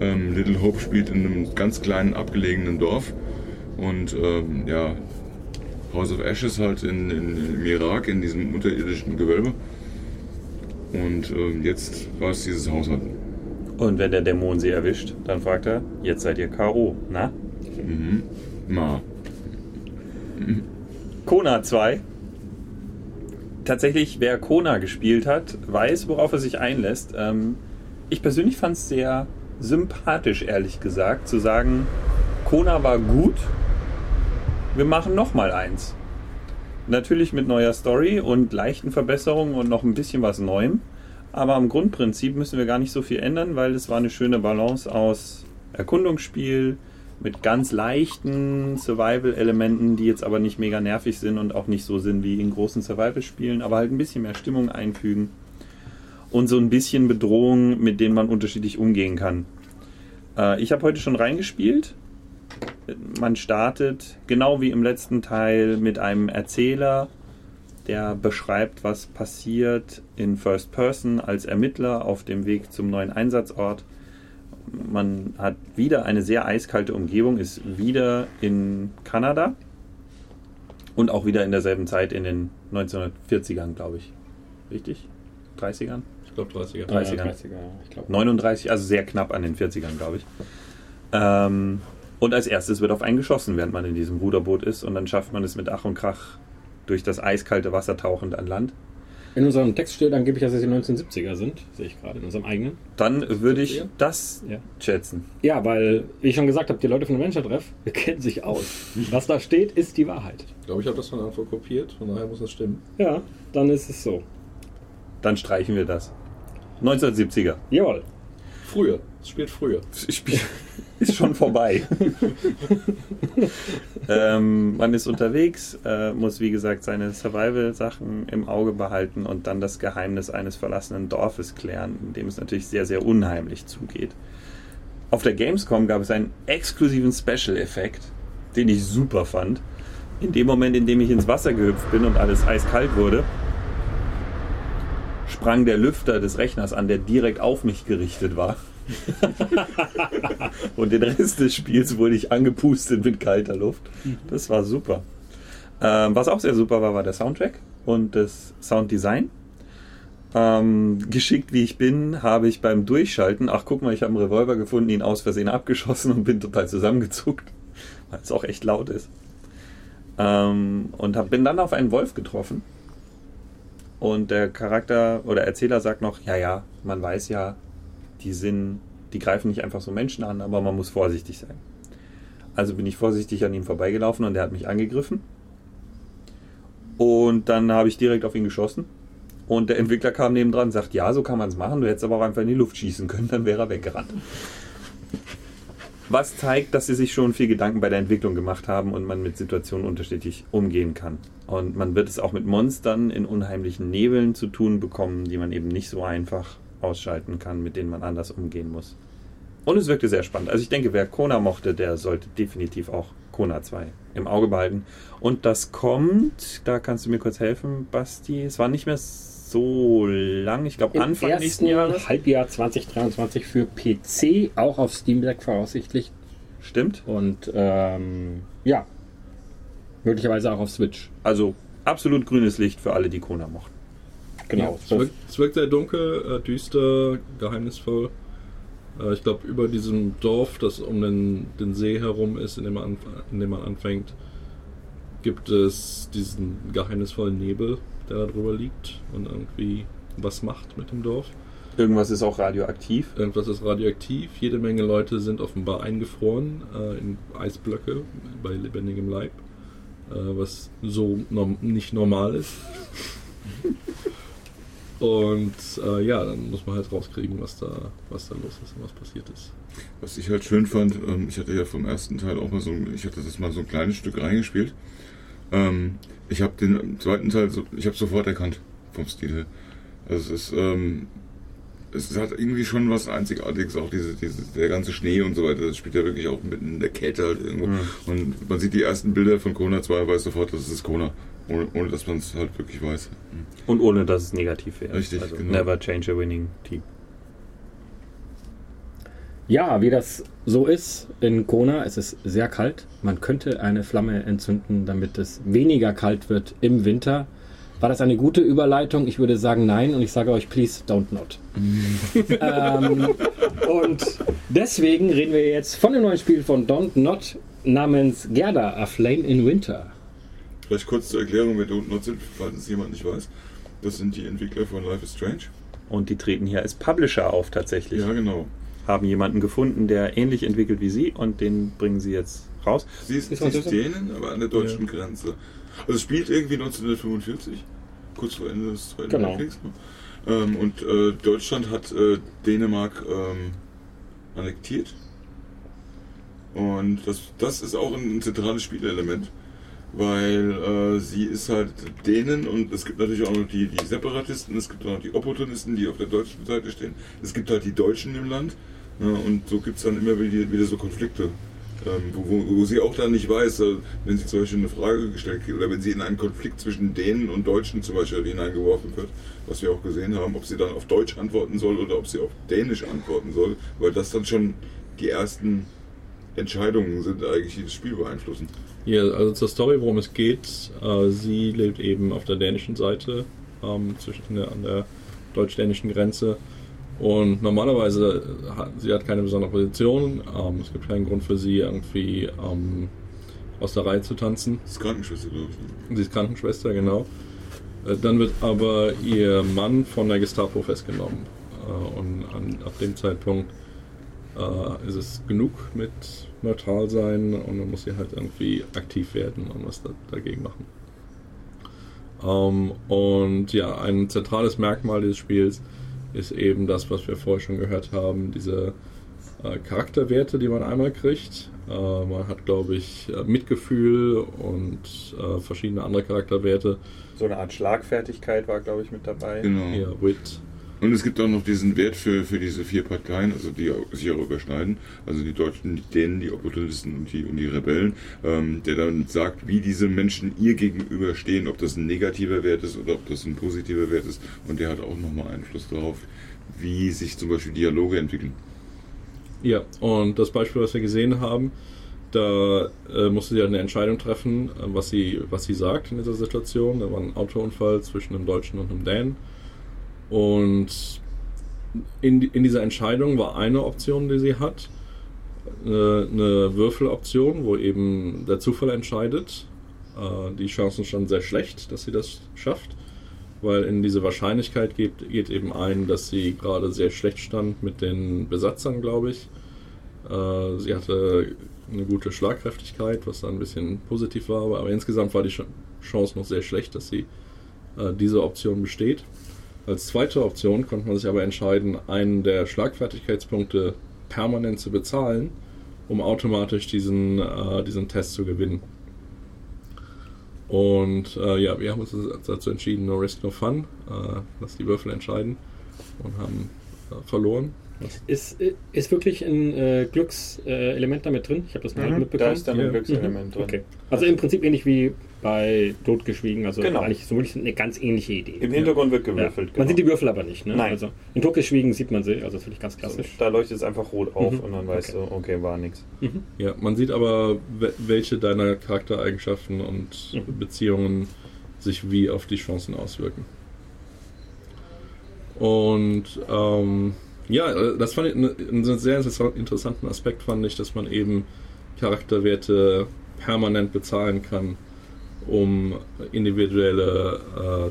Ähm, Little Hope spielt in einem ganz kleinen abgelegenen Dorf. Und ähm, ja, House of Ashes halt in, in, im Irak, in diesem unterirdischen Gewölbe. Und ähm, jetzt war es dieses Haus halt. Und wenn der Dämon sie erwischt, dann fragt er, jetzt seid ihr K.O., na? Mhm. Na. Kona 2. Tatsächlich, wer Kona gespielt hat, weiß, worauf er sich einlässt. Ähm, ich persönlich fand es sehr sympathisch, ehrlich gesagt, zu sagen, Kona war gut, wir machen noch mal eins. Natürlich mit neuer Story und leichten Verbesserungen und noch ein bisschen was Neuem. Aber am Grundprinzip müssen wir gar nicht so viel ändern, weil es war eine schöne Balance aus Erkundungsspiel mit ganz leichten Survival-Elementen, die jetzt aber nicht mega nervig sind und auch nicht so sind wie in großen Survival-Spielen, aber halt ein bisschen mehr Stimmung einfügen und so ein bisschen Bedrohung, mit denen man unterschiedlich umgehen kann. Äh, ich habe heute schon reingespielt. Man startet genau wie im letzten Teil mit einem Erzähler, der beschreibt, was passiert in First Person als Ermittler auf dem Weg zum neuen Einsatzort. Man hat wieder eine sehr eiskalte Umgebung, ist wieder in Kanada und auch wieder in derselben Zeit in den 1940ern, glaube ich. Richtig? 30ern? Ich glaube 30er. 30ern. Ja, 30er, ich glaub. 39, also sehr knapp an den 40ern, glaube ich. Ähm, und als erstes wird auf einen geschossen, während man in diesem Ruderboot ist. Und dann schafft man es mit Ach und Krach durch das eiskalte Wasser tauchend an Land. In unserem Text steht angeblich, dass es die 1970er sind, sehe ich gerade, in unserem eigenen. Dann würde ich das Ja. schätzen. Ja, weil, wie ich schon gesagt habe, die Leute von Adventure Treff kennen sich aus. Was da steht, ist die Wahrheit. Ich glaube, ich habe das von Anfang kopiert, von daher muss das stimmen. Ja, dann ist es so. Dann streichen wir das. 1970er. Jawohl. Früher. Es spielt früher. Spiel ist schon vorbei. ähm, man ist unterwegs, äh, muss wie gesagt seine Survival-Sachen im Auge behalten und dann das Geheimnis eines verlassenen Dorfes klären, in dem es natürlich sehr, sehr unheimlich zugeht. Auf der Gamescom gab es einen exklusiven Special-Effekt, den ich super fand. In dem Moment, in dem ich ins Wasser gehüpft bin und alles eiskalt wurde, sprang der Lüfter des Rechners an, der direkt auf mich gerichtet war. und den Rest des Spiels wurde ich angepustet mit kalter Luft. Das war super. Ähm, was auch sehr super war, war der Soundtrack und das Sounddesign. Ähm, geschickt wie ich bin, habe ich beim Durchschalten, ach guck mal, ich habe einen Revolver gefunden, ihn aus Versehen abgeschossen und bin total zusammengezuckt, weil es auch echt laut ist. Ähm, und hab, bin dann auf einen Wolf getroffen. Und der Charakter oder Erzähler sagt noch, ja, ja, man weiß ja, die sind, die greifen nicht einfach so Menschen an, aber man muss vorsichtig sein. Also bin ich vorsichtig an ihm vorbeigelaufen und er hat mich angegriffen. Und dann habe ich direkt auf ihn geschossen. Und der Entwickler kam nebendran und sagt, ja, so kann man es machen, du hättest aber auch einfach in die Luft schießen können, dann wäre er weggerannt. Was zeigt, dass sie sich schon viel Gedanken bei der Entwicklung gemacht haben und man mit Situationen unterschiedlich umgehen kann. Und man wird es auch mit Monstern in unheimlichen Nebeln zu tun bekommen, die man eben nicht so einfach ausschalten kann, mit denen man anders umgehen muss. Und es wirkte sehr spannend. Also ich denke, wer Kona mochte, der sollte definitiv auch Kona 2 im Auge behalten. Und das kommt, da kannst du mir kurz helfen, Basti. Es war nicht mehr so lang, ich glaube Anfang nächsten Jahres. Halbjahr 2023 für PC, auch auf Steam Deck voraussichtlich. Stimmt. Und ähm, ja, möglicherweise auch auf Switch. Also absolut grünes Licht für alle, die Kona mochten. Genau. Es wirkt, es wirkt sehr dunkel, äh, düster, geheimnisvoll. Äh, ich glaube, über diesem Dorf, das um den, den See herum ist, in dem, man, in dem man anfängt, gibt es diesen geheimnisvollen Nebel, der da drüber liegt und irgendwie was macht mit dem Dorf. Irgendwas ist auch radioaktiv. Irgendwas ist radioaktiv. Jede Menge Leute sind offenbar eingefroren äh, in Eisblöcke bei lebendigem Leib, äh, was so norm nicht normal ist. Und äh, ja, dann muss man halt rauskriegen, was da, was da los ist und was passiert ist. Was ich halt schön fand, ähm, ich hatte ja vom ersten Teil auch mal so, ein- ich hatte das mal so ein kleines Stück reingespielt. Ähm, ich habe den zweiten Teil, so, ich habe sofort erkannt vom Stil her. Also es ist, ähm, es hat irgendwie schon was Einzigartiges, auch diese, diese, der ganze Schnee und so weiter. Das spielt ja wirklich auch mitten in der Kälte halt irgendwo. Mhm. Und man sieht die ersten Bilder von Kona 2, weiß sofort, das ist Kona. Ohne, ohne dass man es halt wirklich weiß. Und ohne, dass es negativ wäre. Richtig, also genau. Never change a winning team. Ja, wie das so ist in Kona, es ist sehr kalt. Man könnte eine Flamme entzünden, damit es weniger kalt wird im Winter. War das eine gute Überleitung? Ich würde sagen nein und ich sage euch, please don't not. ähm, und deswegen reden wir jetzt von dem neuen Spiel von Don't Not namens Gerda, A Flame in Winter. Vielleicht kurz zur Erklärung, wer Don't Not sind, falls es jemand nicht weiß. Das sind die Entwickler von Life is Strange. Und die treten hier als Publisher auf tatsächlich. Ja, genau. Haben jemanden gefunden, der ähnlich entwickelt wie sie und den bringen sie jetzt raus. Sie ist nicht Dänen, aber an der deutschen Grenze. Also es spielt irgendwie 1945, kurz vor Ende des Zweiten Genau. Weltkriegs. Ähm, und äh, Deutschland hat äh, Dänemark ähm, annektiert. Und das, das ist auch ein, ein zentrales Spielelement, weil äh, sie ist halt Dänen und es gibt natürlich auch noch die, die Separatisten, es gibt auch noch die Opportunisten, die auf der deutschen Seite stehen. Es gibt halt die Deutschen im Land ja, und so gibt es dann immer wieder, wieder so Konflikte. Ähm, wo, wo, wo sie auch dann nicht weiß, äh, wenn sie zum Beispiel eine Frage gestellt kriegt oder wenn sie in einen Konflikt zwischen Dänen und Deutschen zum Beispiel hineingeworfen wird, was wir auch gesehen haben, ob sie dann auf Deutsch antworten soll oder ob sie auf Dänisch antworten soll, weil das dann schon die ersten Entscheidungen sind eigentlich, die das Spiel beeinflussen. Ja, also zur Story, worum es geht. Äh, sie lebt eben auf der dänischen Seite, ähm, zwischen der, an der deutsch-dänischen Grenze. Und normalerweise hat sie hat keine besondere Position. Ähm, es gibt keinen Grund für sie, irgendwie ähm, aus der Reihe zu tanzen. Das ist Krankenschwester, glaube ich. ne? Sie ist Krankenschwester, genau. Äh, Dann wird aber ihr Mann von der Gestapo festgenommen. Äh, Und an, ab dem Zeitpunkt äh, ist es genug mit neutral sein und dann muss sie halt irgendwie aktiv werden und was da, dagegen machen. Ähm, und ja, ein zentrales Merkmal dieses Spiels ist eben das, was wir vorher schon gehört haben, diese äh, Charakterwerte, die man einmal kriegt. Äh, man hat, glaube ich, äh, Mitgefühl und äh, verschiedene andere Charakterwerte. So eine Art Schlagfertigkeit war, glaube ich, mit dabei. Genau. Ja, Wit. Und es gibt auch noch diesen Wert für, für diese vier Parteien, also die sich auch überschneiden, also die Deutschen, die Dänen, die Opportunisten und die, und die Rebellen, ähm, der dann sagt, wie diese Menschen ihr gegenüber stehen, ob das ein negativer Wert ist oder ob das ein positiver Wert ist. Und der hat auch nochmal Einfluss darauf, wie sich zum Beispiel Dialoge entwickeln. Ja, und das Beispiel, was wir gesehen haben, da äh, musste sie halt eine Entscheidung treffen, äh, was, sie, was sie sagt in dieser Situation. Da war ein Autounfall zwischen einem Deutschen und einem Dänen. Und in, in dieser Entscheidung war eine Option, die sie hat, äh, eine Würfeloption, wo eben der Zufall entscheidet. Äh, die Chancen standen sehr schlecht, dass sie das schafft, weil in diese Wahrscheinlichkeit geht, geht eben ein, dass sie gerade sehr schlecht stand mit den Besatzern, glaube ich. Äh, sie hatte eine gute Schlagkräftigkeit, was dann ein bisschen positiv war, aber, insgesamt war die Ch- Chance noch sehr schlecht, dass sie äh, diese Option besteht. Als zweite Option konnte man sich aber entscheiden, einen der Schlagfertigkeitspunkte permanent zu bezahlen, um automatisch diesen, äh, diesen Test zu gewinnen. Und äh, ja, wir haben uns dazu entschieden, no risk, no fun. Äh, lass die Würfel entscheiden und haben äh, verloren. Ist, ist wirklich ein äh, Glückselement damit drin? Ich habe das mal Mhm, mitbekommen. da ist dann ein Ja. Glückselement Mhm. drin. Okay. Also im Prinzip ähnlich wie bei Totgeschwiegen. Also Genau. eigentlich so wirklich eine ganz ähnliche Idee. Im Hintergrund wird gewürfelt, Ja. Man genau. sieht die Würfel aber nicht. Ne? Nein. Also in Totgeschwiegen sieht man sie. Also das finde ich ganz klassisch. Da leuchtet es einfach rot auf Mhm. und dann weißt Okay. du, okay, war nichts. Ja, man sieht aber, we- welche deiner Charaktereigenschaften und Beziehungen sich wie auf die Chancen auswirken. Und ähm, ja, äh, das fand ich ne- einen sehr interessa- interessanten Aspekt, fand ich, dass man eben Charakterwerte permanent bezahlen kann, um individuelle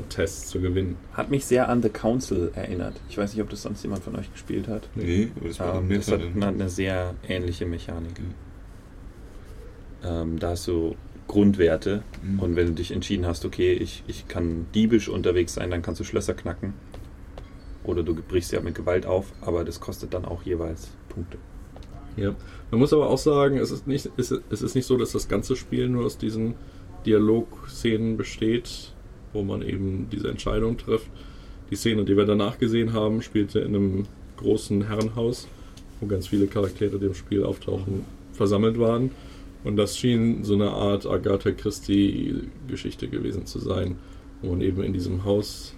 äh, Tests zu gewinnen. Hat mich sehr an The Council erinnert. Ich weiß nicht, ob das sonst jemand von euch gespielt hat. Nee, aber das war ähm, das hat dann. hat eine sehr ähnliche Mechanik. Ähm, da hast du Grundwerte Mhm. und wenn du dich entschieden hast, okay, ich, ich kann diebisch unterwegs sein, dann kannst du Schlösser knacken. Oder du brichst ja mit Gewalt auf, aber das kostet dann auch jeweils Punkte. Ja, man muss aber auch sagen, es ist nicht, es ist, es ist nicht so, dass das ganze Spiel nur aus diesen Dialogszenen besteht, wo man eben diese Entscheidung trifft. Die Szene, die wir danach gesehen haben, spielte in einem großen Herrenhaus, wo ganz viele Charaktere, die im Spiel auftauchen, versammelt waren. Und das schien so eine Art Agatha Christie-Geschichte gewesen zu sein, wo man eben in diesem Haus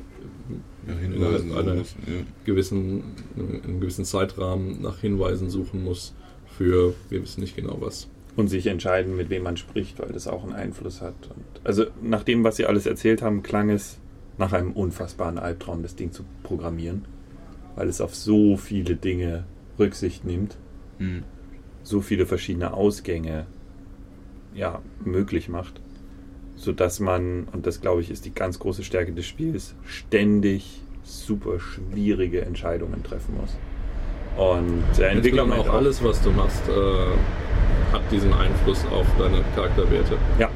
Ja, innerhalb einer muss, ja. gewissen, in einem gewissen Zeitrahmen nach Hinweisen suchen muss für, wir wissen nicht genau was. Und sich entscheiden, mit wem man spricht, weil das auch einen Einfluss hat. Und also nach dem, was Sie alles erzählt haben, klang es nach einem unfassbaren Albtraum, das Ding zu programmieren, weil es auf so viele Dinge Rücksicht nimmt, Mhm. so viele verschiedene Ausgänge ja, möglich macht. Sodass man, und das glaube ich ist die ganz große Stärke des Spiels, ständig super schwierige Entscheidungen treffen muss. Und der Entwickler meint auch alles, was du machst, äh, hat diesen Einfluss auf deine Charakterwerte. Ja.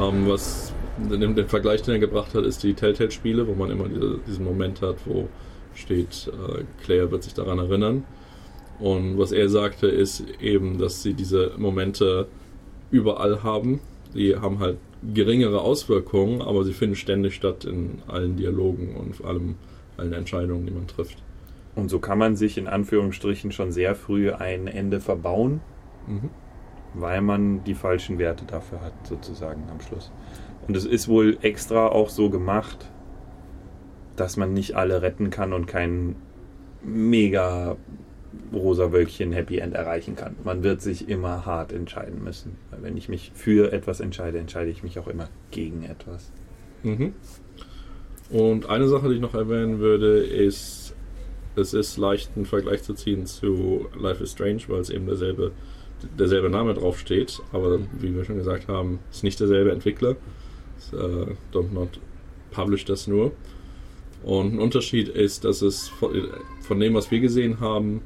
Ähm, was den, den Vergleich, den er gebracht hat, ist die Telltale-Spiele, wo man immer diese, diesen Moment hat, wo steht, äh, Claire wird sich daran erinnern. Und was er sagte, ist eben, dass sie diese Momente überall haben. Die haben halt geringere Auswirkungen, aber sie finden ständig statt in allen Dialogen und vor allem allen Entscheidungen, die man trifft. Und so kann man sich in Anführungsstrichen schon sehr früh ein Ende verbauen, Mhm. Weil man die falschen Werte dafür hat, sozusagen am Schluss. Und es ist wohl extra auch so gemacht, dass man nicht alle retten kann und kein mega rosa Wölkchen Happy End erreichen kann. Man wird sich immer hart entscheiden müssen. Weil wenn ich mich für etwas entscheide, entscheide ich mich auch immer gegen etwas. Mhm. Und eine Sache, die ich noch erwähnen würde, ist, es ist leicht einen Vergleich zu ziehen zu Life is Strange, weil es eben derselbe, derselbe Name draufsteht, aber wie wir schon gesagt haben, ist nicht derselbe Entwickler. Es, äh, Don't Not published das nur. Und ein Unterschied ist, dass es von, von dem, was wir gesehen haben,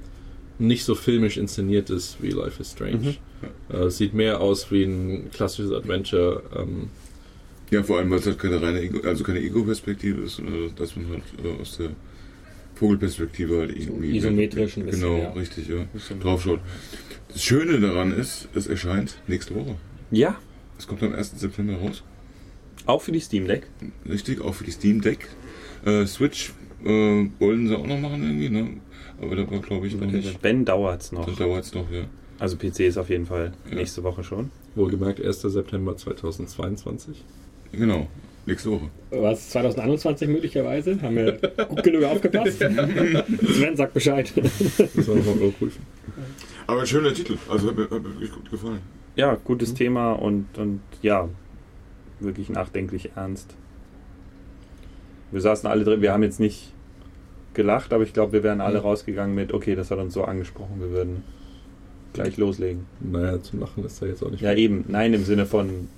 nicht so filmisch inszeniert ist wie Life is Strange. Äh, es sieht mehr aus wie ein klassisches Adventure. Ähm, Ja, vor allem, weil es halt keine reine Ego, also keine Ego-Perspektive ist, äh, dass man halt äh, aus der Vogelperspektive halt irgendwie. isometrisch ein bisschen, Genau, ja. richtig, ja. Draufschaut. Das Schöne daran ist, es erscheint nächste Woche. Ja. Es kommt am 1. September raus. Auch für die Steam Deck. Richtig, auch für die Steam Deck. Äh, Switch äh, wollten sie auch noch machen irgendwie, ne? Aber da war glaube ich noch nicht. Ben dauert es noch. Dann dauert es noch, ja. Also PC ist auf jeden Fall nächste Woche schon. Wohlgemerkt 1. September 2022. Genau, nächste Woche. Was, 2021 möglicherweise? Haben wir gut genug aufgepasst? Sven sagt Bescheid. Das wir nochmal überprüfen. Aber ein schöner Titel, also hat mir, hat mir wirklich gut gefallen. Ja, gutes Thema und, und ja, wirklich nachdenklich ernst. Wir saßen alle drin, wir haben jetzt nicht gelacht, aber ich glaube, wir wären alle rausgegangen mit, okay, das hat uns so angesprochen, wir würden gleich loslegen. Naja, zum Lachen ist da jetzt auch nicht Ja, eben, nein, im Sinne von,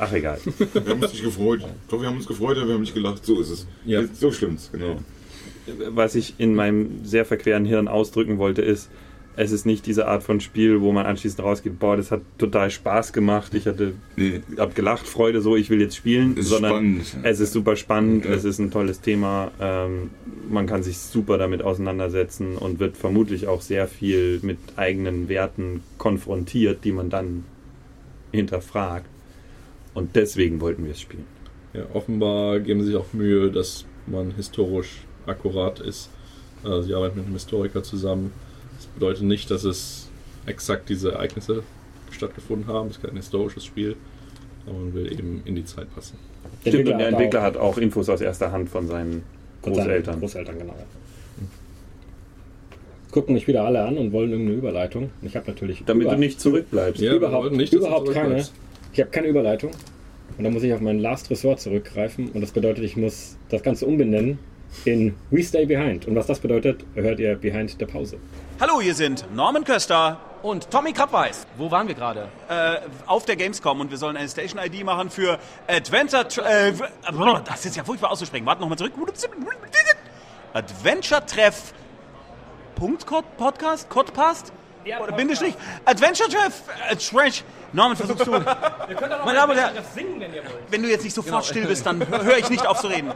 ach egal. Wir haben uns nicht gefreut. Doch, wir haben uns gefreut, aber wir haben nicht gelacht. So ist es. Ja. So stimmt's, genau. Was ich in meinem sehr verqueren Hirn ausdrücken wollte, ist, es ist nicht diese Art von Spiel, wo man anschließend rausgeht, boah, das hat total Spaß gemacht, ich hatte, hab gelacht, Freude, so, ich will jetzt spielen, Es ist sondern spannend. es ist super spannend, Ja. es ist ein tolles Thema, ähm, man kann sich super damit auseinandersetzen und wird vermutlich auch sehr viel mit eigenen Werten konfrontiert, die man dann hinterfragt. Und deswegen wollten wir es spielen. Ja, offenbar geben sie sich auch Mühe, dass man historisch akkurat ist. Also sie arbeiten mit einem Historiker zusammen. Das bedeutet nicht, dass es exakt diese Ereignisse stattgefunden haben. Es ist kein historisches Spiel, aber man will eben in die Zeit passen. Stimmt, und der Entwickler hat auch Infos aus erster Hand von seinen Von seinen Großeltern. Großeltern, genau. Gucken mich wieder alle an und wollen irgendeine Überleitung. Ich habe natürlich. Damit über- du nicht zurückbleibst. Ja, überhaupt nicht, überhaupt keine. Ich habe keine Überleitung. Und da muss ich auf mein Last Resort zurückgreifen. Und das bedeutet, ich muss das Ganze umbenennen in We Stay Behind. Und was das bedeutet, hört ihr Behind der Pause. Hallo, hier sind Norman Köster und Tommy Krabweis. Wo waren wir gerade? äh, auf der Gamescom und wir sollen eine Station-ID machen für Adventure... Tr- Äh, das ist ja furchtbar auszusprechen. Warte nochmal zurück. Adventure Treff... Punkt Cod- Podcast? Codpast? Oder Bindestrich? Adventure Treff... Äh, Trash. Norman, versuchst du... Noch Meine Damen und mal Herren, das singen, wenn ihr wollt. wenn du jetzt nicht sofort Genau. still bist, dann höre ich nicht auf zu reden.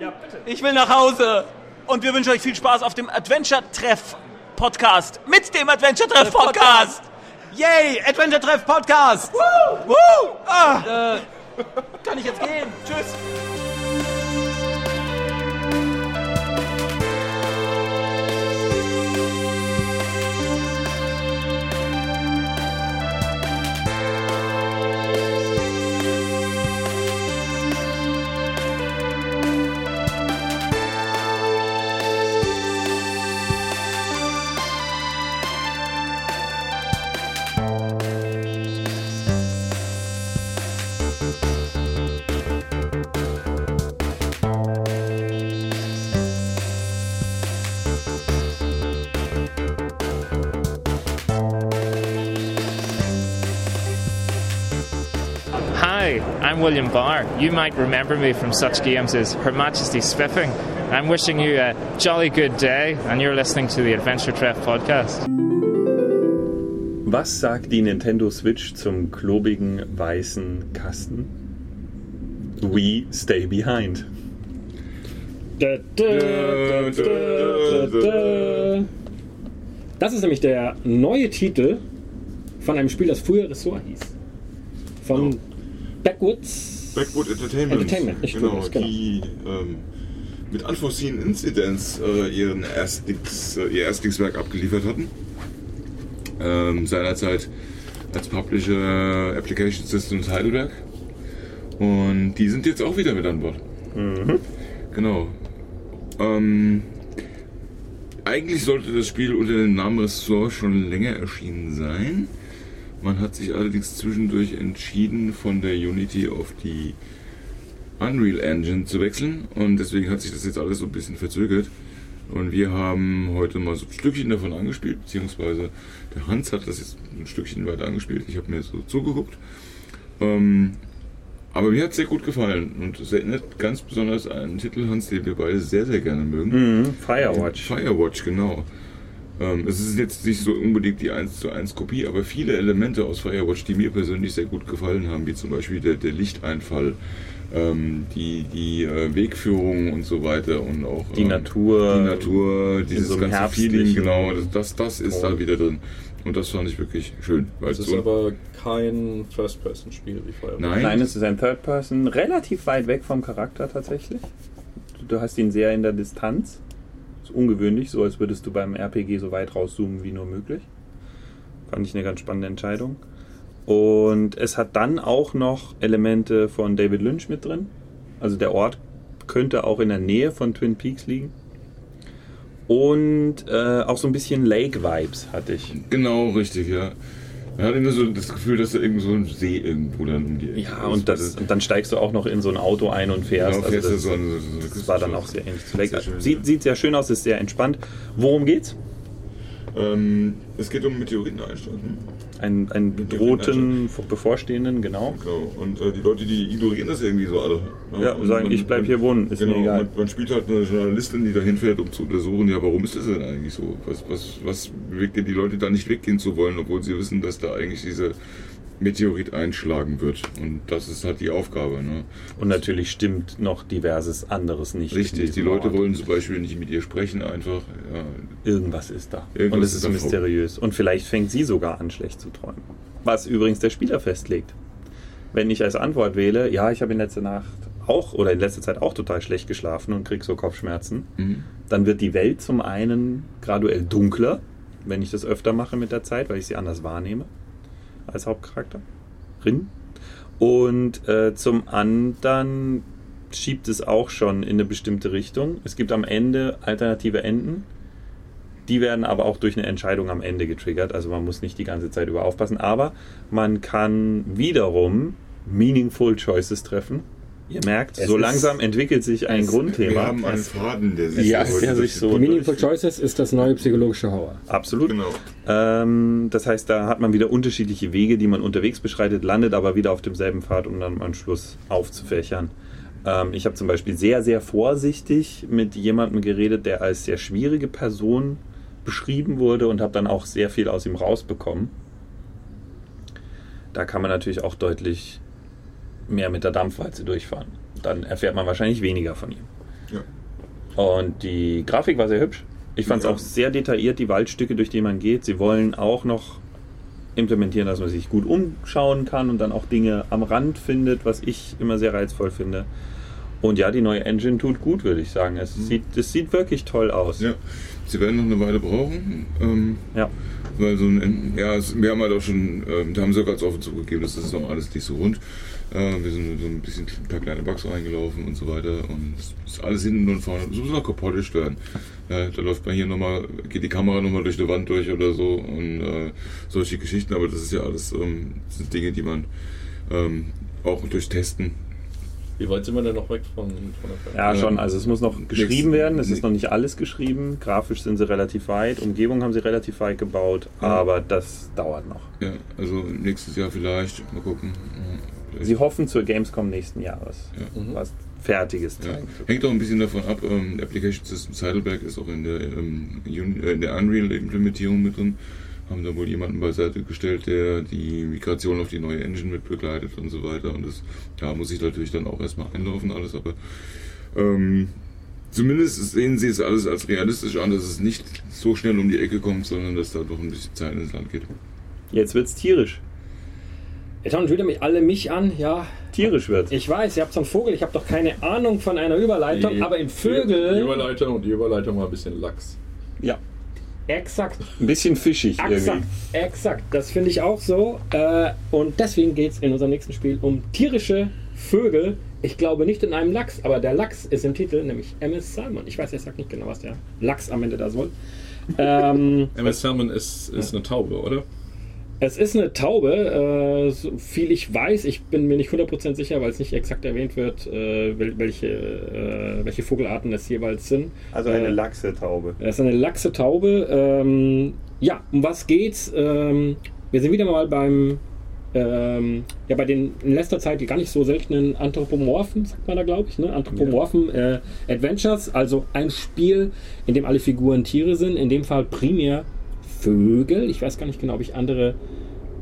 Ja, bitte. Ich will nach Hause. Und wir wünschen euch viel Spaß auf dem Adventure Treff Podcast. Mit dem Adventure Treff Podcast. Yay, Adventure Treff Podcast. Woo! Woo! Ah. Kann ich jetzt gehen? Tschüss. I'm William Barr. You might remember me from such games as Her Majesty's Spiffing. I'm wishing you a jolly good day, and you're listening to the Adventure Treff podcast. Was sagt die Nintendo Switch zum klobigen weißen Kasten? We stay behind. Da, da, da, da, da, da. Das ist nämlich der neue Titel von einem Spiel, das früher Ressort hieß. Von Backwoods Backwood Entertainment. Entertainment, nicht genau, Backwoods, genau. die ähm, mit Unforeseen Incidents äh, ihren Erstings, äh, ihr Erstlingswerk abgeliefert hatten. Ähm, seinerzeit als Publisher Application Systems Heidelberg. Und die sind jetzt auch wieder mit an Bord. Genau. Ähm, eigentlich sollte das Spiel unter dem Namen Ressort schon länger erschienen sein. Man hat sich allerdings zwischendurch entschieden, von der Unity auf die Unreal Engine zu wechseln und deswegen hat sich das jetzt alles so ein bisschen verzögert. Und wir haben heute mal so ein Stückchen davon angespielt, beziehungsweise der Hans hat das jetzt ein Stückchen weiter angespielt. Ich habe mir so zugeguckt. Ähm, aber mir hat es sehr gut gefallen und es erinnert ganz besonders an einen Titel, Hans, den wir beide sehr, sehr gerne mögen. Mhm, Firewatch. Firewatch, genau. Ähm, es ist jetzt nicht so unbedingt die 1 zu 1 Kopie, aber viele Elemente aus Firewatch, die mir persönlich sehr gut gefallen haben, wie zum Beispiel der, der Lichteinfall, ähm, die, die äh, Wegführung und so weiter und auch Die ähm, Natur, die Natur, dieses so ganze Feeling, genau, das, das, das ist da wieder drin. Und das fand ich wirklich schön. Weil Es ist so- aber kein First-Person-Spiel wie Firewatch. Nein, es ist ein Third Person, relativ weit weg vom Charakter tatsächlich. Du hast ihn sehr in der Distanz. Ungewöhnlich, so als würdest du beim RPG so weit rauszoomen wie nur möglich. Fand ich eine ganz spannende Entscheidung. Und es hat dann auch noch Elemente von David Lynch mit drin. Also der Ort könnte auch in der Nähe von Twin Peaks liegen. Und äh, auch so ein bisschen Lake-Vibes hatte ich. Genau, richtig, ja. Man hat immer so das Gefühl, dass da irgend so ein See irgendwo dann um die Ecke Ja, ist. und, das, und dann steigst du auch noch in so ein Auto ein und fährst. Genau, fährst also das, so an- so- so- das war dann auch sehr ähnlich. Sehr schön, sieht, sieht sehr schön aus, ist sehr entspannt. Worum geht's? Ähm, es geht um Meteoriteneinschlag. Ne? Ein, ein bedrohten bevorstehenden, genau. Genau. Und äh, die Leute, die ignorieren das irgendwie so alle. Ja, und sagen, man- ich bleib hier wohnen, ist genau, mir egal. Man, man spielt halt eine Journalistin, die da hinfährt, um zu untersuchen, ja, warum ist das denn eigentlich so? Was, was, was bewegt denn die Leute da nicht weggehen zu wollen, obwohl sie wissen, dass da eigentlich dieser Meteorit einschlagen wird. Und das ist halt die Aufgabe. Ne? Und natürlich stimmt noch diverses anderes nicht. Richtig, die Leute Ort. wollen zum Beispiel nicht mit ihr sprechen, einfach. Ja, Irgendwas ist da. Irgendwas und es ist ist mysteriös. Und vielleicht fängt sie sogar an, schlecht zu träumen. Was übrigens der Spieler festlegt. Wenn ich als Antwort wähle, ja, ich habe in letzter Nacht auch oder in letzter Zeit auch total schlecht geschlafen und krieg so Kopfschmerzen, Mhm. dann wird die Welt zum einen graduell dunkler, wenn ich das öfter mache mit der Zeit, weil ich sie anders wahrnehme als Hauptcharakter. Und äh, zum anderen schiebt es auch schon in eine bestimmte Richtung. Es gibt am Ende alternative Enden. Die werden aber auch durch eine Entscheidung am Ende getriggert. Also man muss nicht die ganze Zeit über aufpassen. Aber man kann wiederum meaningful Choices treffen. Ihr merkt, Es so langsam entwickelt sich ein Grundthema. Wir haben einen Faden, der sich ja, der sich so Meaningful Choices ist das neue psychologische Horror. Absolut. Genau. Ähm, das heißt, da hat man wieder unterschiedliche Wege, die man unterwegs beschreitet, landet aber wieder auf demselben Pfad, um dann am Schluss aufzufächern. Ähm, ich habe zum Beispiel sehr, sehr vorsichtig mit jemandem geredet, der als sehr schwierige Person beschrieben wurde und habe dann auch sehr viel aus ihm rausbekommen. Da kann man natürlich auch deutlich mehr mit der Dampfwalze durchfahren. Dann erfährt man wahrscheinlich weniger von ihm. Ja. Und die Grafik war sehr hübsch. Ich fand es Ja. auch sehr detailliert, die Waldstücke, durch die man geht. Sie wollen auch noch implementieren, dass man sich gut umschauen kann und dann auch Dinge am Rand findet, was ich immer sehr reizvoll finde. Und ja, die neue Engine tut gut, würde ich sagen. Es, sieht, es sieht wirklich toll aus. Ja, sie werden noch eine Weile brauchen. Ähm, ja. Weil so ein, ja, es, wir haben halt auch schon, ähm, da haben sie ganz offen zugegeben, das ist noch alles nicht so rund. Äh, wir sind so ein bisschen ein paar kleine Bugs reingelaufen und so weiter und es ist alles hinten und vorne. Es muss noch gepolished werden. Äh, da läuft man hier nochmal, geht die Kamera nochmal durch eine Wand durch oder so und äh, solche Geschichten, aber das ist ja alles ähm, sind Dinge, die man ähm, auch durch Testen Wie weit sind wir denn noch weg von, von der Ja, schon. Also es muss noch geschrieben Nix- werden. Es ist noch nicht alles geschrieben. Grafisch sind sie relativ weit. Umgebung haben sie relativ weit gebaut. Ja. Aber das dauert noch. Ja, also nächstes Jahr vielleicht. Mal gucken. Sie hoffen zur Gamescom nächsten Jahres. Was Fertiges zeigen. Hängt auch ein bisschen davon ab, ähm, Application Systems Heidelberg ist auch in der, ähm, äh, in der Unreal-Implementierung mit drin. Haben da wohl jemanden beiseite gestellt, der die Migration auf die neue Engine mit begleitet und so weiter. Und das ja, muss ich natürlich dann auch erstmal einlaufen alles, aber ähm, zumindest sehen sie es alles als realistisch an, dass es nicht so schnell um die Ecke kommt, sondern dass da doch ein bisschen Zeit ins Land geht. Jetzt wird's tierisch. Jetzt wieder mich alle mich an, ja. Tierisch wird's. Ich weiß, ihr habt so einen Vogel, ich habe doch keine Ahnung von einer Überleitung, Die- aber in Die Vögel. Überleitung und die Überleitung war ein bisschen lax. Ja. Exakt. Ein bisschen fischig Exakt, irgendwie. exakt. Das finde ich auch so. Äh, und deswegen geht es in unserem nächsten Spiel um tierische Vögel. Ich glaube nicht in einem Lachs, aber der Lachs ist im Titel, nämlich MS Salmon. Ich weiß, er sagt nicht genau, was der Lachs am Ende da soll. Ähm, MS Salmon ist, ist eine Taube, oder? Es ist eine Taube, äh, so viel ich weiß. Ich bin mir nicht 100% sicher, weil es nicht exakt erwähnt wird, äh, wel- welche, äh, welche Vogelarten es jeweils sind. Also eine Äh, Lachse-Taube. Das ist eine laxe Taube. Ähm, ja, um was geht's? Ähm, wir sind wieder mal beim, ähm, ja, bei den in letzter Zeit gar nicht so seltenen Anthropomorphen, sagt man da, glaube ich, ne? Anthropomorphen äh, Adventures, also ein Spiel, in dem alle Figuren Tiere sind, in dem Fall primär Vögel. Ich weiß gar nicht genau, ob ich andere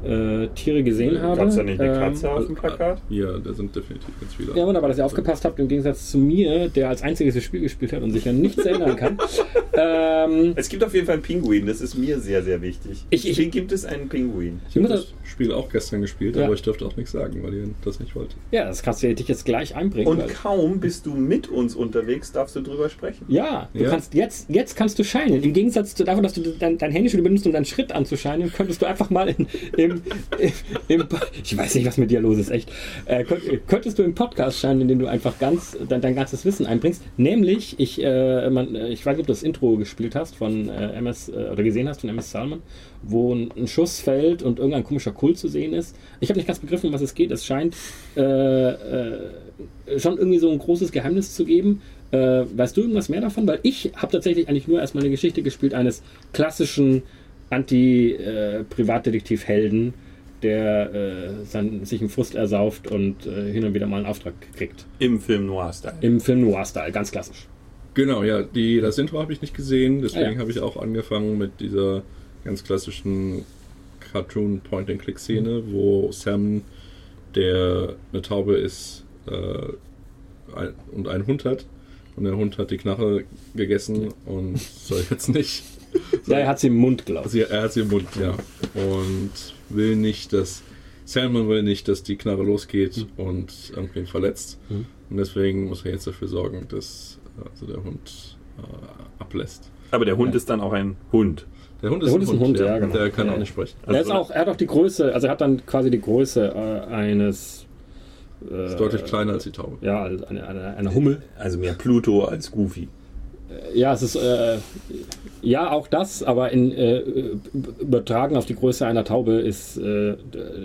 äh, Tiere gesehen habe. Gab's da nicht eine Ähm, Katze auf dem Plakat? Ja, da sind definitiv ganz viele. ja, wunderbar, dass ihr aufgepasst habt, im Gegensatz zu mir, der als einziges das Spiel gespielt hat und sich an nichts erinnern kann. ähm, Es gibt auf jeden Fall einen Pinguin, das ist mir sehr, sehr wichtig. Ich- ich- Hier gibt es einen Pinguin. Ich habe das Spiel auch gestern gespielt, Ja. aber ich durfte auch nichts sagen, weil ihr das nicht wollt. ja, das kannst du dich jetzt gleich einbringen. Und weil- kaum bist du mit uns unterwegs, darfst du drüber sprechen. Ja, du Ja. kannst jetzt, jetzt kannst du scheinen. Im Gegensatz zu davon, dass du dein, dein Handy schon benutzt, um deinen Schritt anzuscheinen, könntest du einfach mal in, im, im, im Ich weiß nicht, was mit dir los ist, echt. Äh, könnt, könntest du im Podcast scheinen, indem du einfach ganz dein, dein ganzes Wissen einbringst. Nämlich, ich, äh, man, äh, ich weiß nicht, ob du das Intro gespielt hast von äh, MS äh, oder gesehen hast von MS Salmon, wo ein, ein Schuss fällt und irgendein komischer Kult zu sehen ist. Ich habe nicht ganz begriffen, um was es geht. Es scheint äh, schon irgendwie so ein großes Geheimnis zu geben. Weißt du irgendwas mehr davon? Weil ich habe tatsächlich eigentlich nur erstmal eine Geschichte gespielt eines klassischen Anti-Privatdetektiv-Helden, der äh, sein, sich einen Frust ersauft und äh, hin und wieder mal einen Auftrag kriegt. Im Film Noir-Style. Im Film Noir-Style, ganz klassisch. Genau, ja, die, das Intro habe ich nicht gesehen, deswegen Ah, ja. habe ich auch angefangen mit dieser ganz klassischen Cartoon Point-and-Click-Szene, wo Sam, der eine Taube ist äh, ein, und einen Hund hat, und der Hund hat die Knarre gegessen und soll jetzt nicht. Ja, er hat sie im Mund, glaube ich. Sie, er hat sie im Mund, ja. Und will nicht, dass. Salmon will nicht, dass die Knarre losgeht und irgendwen verletzt. Mhm. Und deswegen muss er jetzt dafür sorgen, dass also der Hund äh, ablässt. Aber der Hund ist dann auch ein Hund. Der Hund Der Hund ist ein Hund, ja, genau. Der kann Ja, auch ja. nicht sprechen. er, ist auch, er hat auch die Größe, also er hat dann quasi die Größe äh, eines. Äh, ist deutlich kleiner als die Taube. Ja, also eine, eine, eine Hummel. Also mehr Pluto als Goofy. Ja, es ist äh, ja auch das, aber in äh, übertragen auf die Größe einer Taube ist äh,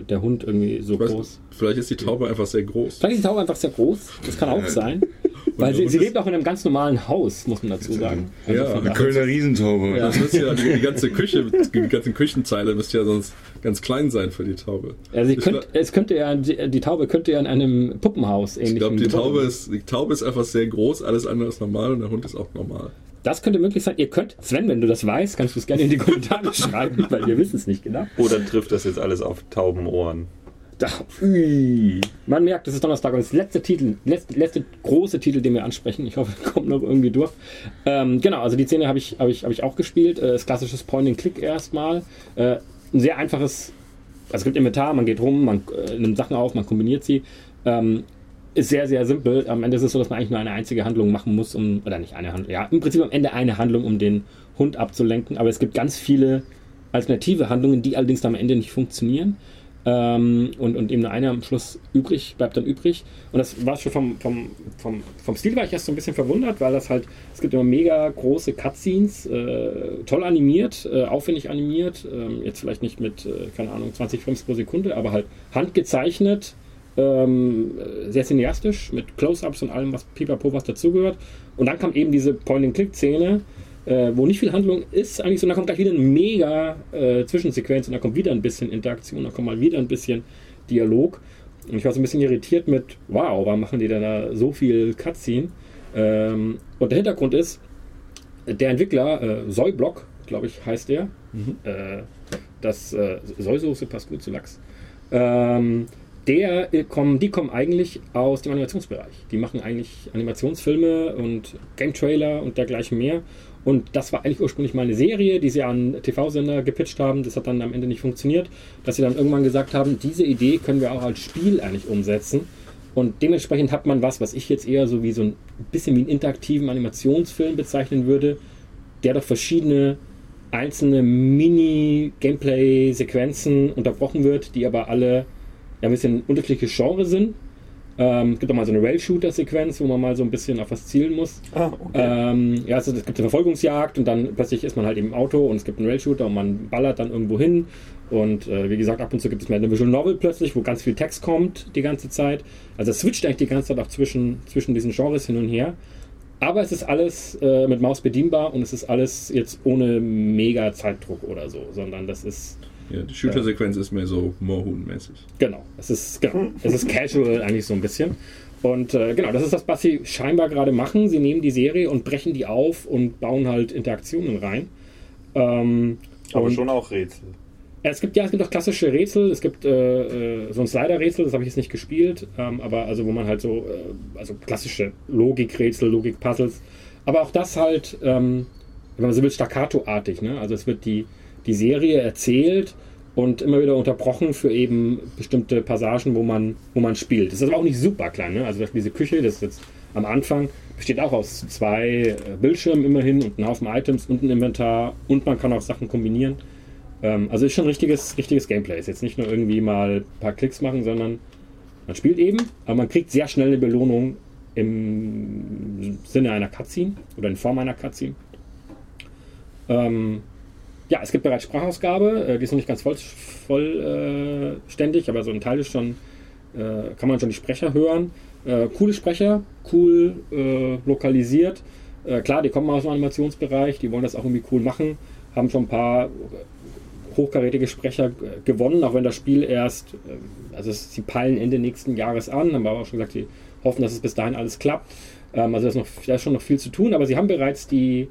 der Hund irgendwie so weiß, groß. Vielleicht ist die Taube einfach sehr groß. Vielleicht ist die Taube einfach sehr groß. Das kann auch sein. Weil sie, sie lebt auch in einem ganz normalen Haus, muss man dazu sagen. Also Ja, eine Kölner Riesentaube. Das müsste ja die, die ganze Küche, die ganzen Küchenzeile müsste ja sonst ganz klein sein für die Taube. Also sie Ich könnt, es könnte ja, die, die Taube könnte ja in einem Puppenhaus ähnlich. Ich glaube, die Taube, ist, die Taube ist einfach sehr groß, alles andere ist normal und der Hund ist auch normal. Das könnte möglich sein. Ihr könnt, Sven, wenn du das weißt, kannst du es gerne in die Kommentare schreiben, weil wir wissen es nicht genau. Oder trifft das jetzt alles auf Taubenohren? Da, ui. Man merkt, es ist Donnerstag und das letzte Titel, letzte, letzte große Titel, den wir ansprechen. Ich hoffe, er kommt noch irgendwie durch. Ähm, genau, also die Szene habe ich, hab ich, hab ich auch gespielt. Äh, das klassisches Point-and-Click erstmal. Äh, ein sehr einfaches, also es gibt Inventar, man geht rum, man äh, nimmt Sachen auf, man kombiniert sie. Ähm, ist sehr, sehr simpel. Am Ende ist es so, dass man eigentlich nur eine einzige Handlung machen muss, um, oder nicht eine Handlung, ja, im Prinzip am Ende eine Handlung, um den Hund abzulenken. Aber es gibt ganz viele alternative Handlungen, die allerdings am Ende nicht funktionieren. Ähm, und, und eben nur eine am Schluss übrig, bleibt dann übrig. Und das war schon vom, vom, vom, vom Stil war ich erst so ein bisschen verwundert, weil das halt, es gibt immer mega große Cutscenes, äh, toll animiert, äh, aufwendig animiert, ähm, jetzt vielleicht nicht mit, äh, keine Ahnung, 20 Frames pro Sekunde, aber halt handgezeichnet, ähm, äh, sehr cineastisch, mit Close-Ups und allem, was pipapo, was dazugehört. Und dann kam eben diese Point-and-Click-Szene, äh, wo nicht viel Handlung ist, eigentlich so, und dann kommt gleich wieder eine mega äh, Zwischensequenz und dann kommt wieder ein bisschen Interaktion, dann kommt mal wieder ein bisschen Dialog. Und ich war so ein bisschen irritiert mit, wow, warum machen die denn da so viel Cutscene? Ähm, und der Hintergrund ist, der Entwickler, äh, Soyblock, glaube ich, heißt der. Äh, das äh, Soysoße passt gut zu Lachs. Ähm, der äh, kommen, die kommen eigentlich aus dem Animationsbereich. Die machen eigentlich Animationsfilme und Game-Trailer und dergleichen mehr. Und das war eigentlich ursprünglich mal eine Serie, die sie an TV-Sender gepitcht haben. Das hat dann am Ende nicht funktioniert. Dass sie dann irgendwann gesagt haben, diese Idee können wir auch als Spiel eigentlich umsetzen. Und dementsprechend hat man was, was ich jetzt eher so wie so ein bisschen wie einen interaktiven Animationsfilm bezeichnen würde, der durch verschiedene einzelne Mini-Gameplay-Sequenzen unterbrochen wird, die aber alle ja, ein bisschen unterschiedliche Genre sind. Ähm, es gibt auch mal so eine Rail-Shooter-Sequenz, wo man mal so ein bisschen auf was zielen muss. Ah, okay. ähm, ja, also es gibt eine Verfolgungsjagd und dann plötzlich ist man halt im Auto und es gibt einen Rail-Shooter und man ballert dann irgendwo hin. Und äh, wie gesagt, ab und zu gibt es mal eine Visual Novel plötzlich, wo ganz viel Text kommt die ganze Zeit. Also es switcht eigentlich die ganze Zeit auch zwischen, zwischen diesen Genres hin und her. Aber es ist alles äh, mit Maus bedienbar und es ist alles jetzt ohne mega Zeitdruck oder so, sondern das ist. Ja, die Shooter-Sequenz ist mehr so Moorhuhn-mäßig. Genau, es ist, genau, es ist casual eigentlich so ein bisschen. Und äh, genau, das ist das, was sie scheinbar gerade machen. Sie nehmen die Serie und brechen die auf und bauen halt Interaktionen rein. Ähm, Aber schon auch Rätsel. ja, es gibt ja, es gibt auch klassische Rätsel. Es gibt äh, äh, so ein Slider-Rätsel, das habe ich jetzt nicht gespielt, ähm, aber also wo man halt so, äh, also klassische Logikrätsel, Logik-Puzzles. Aber auch das halt, ähm, wenn man so will, staccato-artig. Ne? Also es wird die, die Serie erzählt und immer wieder unterbrochen für eben bestimmte Passagen, wo man, wo man spielt. Das ist aber auch nicht super klein. Ne? Also diese Küche, das ist jetzt am Anfang, besteht auch aus zwei äh, Bildschirmen immerhin und einem Haufen Items und ein Inventar und man kann auch Sachen kombinieren. Ähm, also ist schon richtiges, richtiges Gameplay. Ist jetzt nicht nur irgendwie mal ein paar Klicks machen, sondern man spielt eben, aber man kriegt sehr schnell eine Belohnung im Sinne einer Cutscene oder in Form einer Cutscene. Ähm, ja, es gibt bereits Sprachausgabe, äh, die ist noch nicht ganz voll, vollständig, aber so ein Teil ist schon, äh, kann man schon die Sprecher hören. Äh, coole Sprecher, cool äh, lokalisiert. Äh, klar, die kommen aus dem Animationsbereich, die wollen das auch irgendwie cool machen, haben schon ein paar hochkarätige Sprecher äh, gewonnen, auch wenn das Spiel erst, äh, also sie peilen Ende nächsten Jahres an, haben aber auch schon gesagt, sie hoffen, dass es bis dahin alles klappt. Ähm, also da ist, da ist schon noch viel zu tun, aber sie haben bereits die,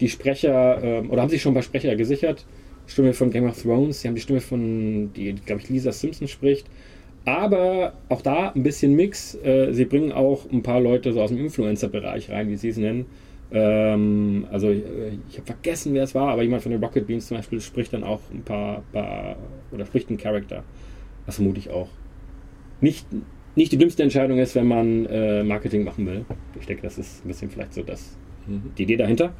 die Sprecher, ähm, oder haben sich schon ein paar Sprecher gesichert. Stimme von Game of Thrones, sie haben die Stimme von, die, glaube ich, Lisa Simpson spricht. Aber auch da ein bisschen Mix. Äh, sie bringen auch ein paar Leute so aus dem Influencer-Bereich rein, wie sie es nennen. Ähm, also äh, ich habe vergessen, wer es war, aber jemand von den Rocket Beans zum Beispiel spricht dann auch ein paar, paar oder spricht einen Charakter. Was vermute ich auch. Nicht, nicht die dümmste Entscheidung ist, wenn man äh, Marketing machen will. Ich denke, das ist ein bisschen vielleicht so das, die Idee dahinter.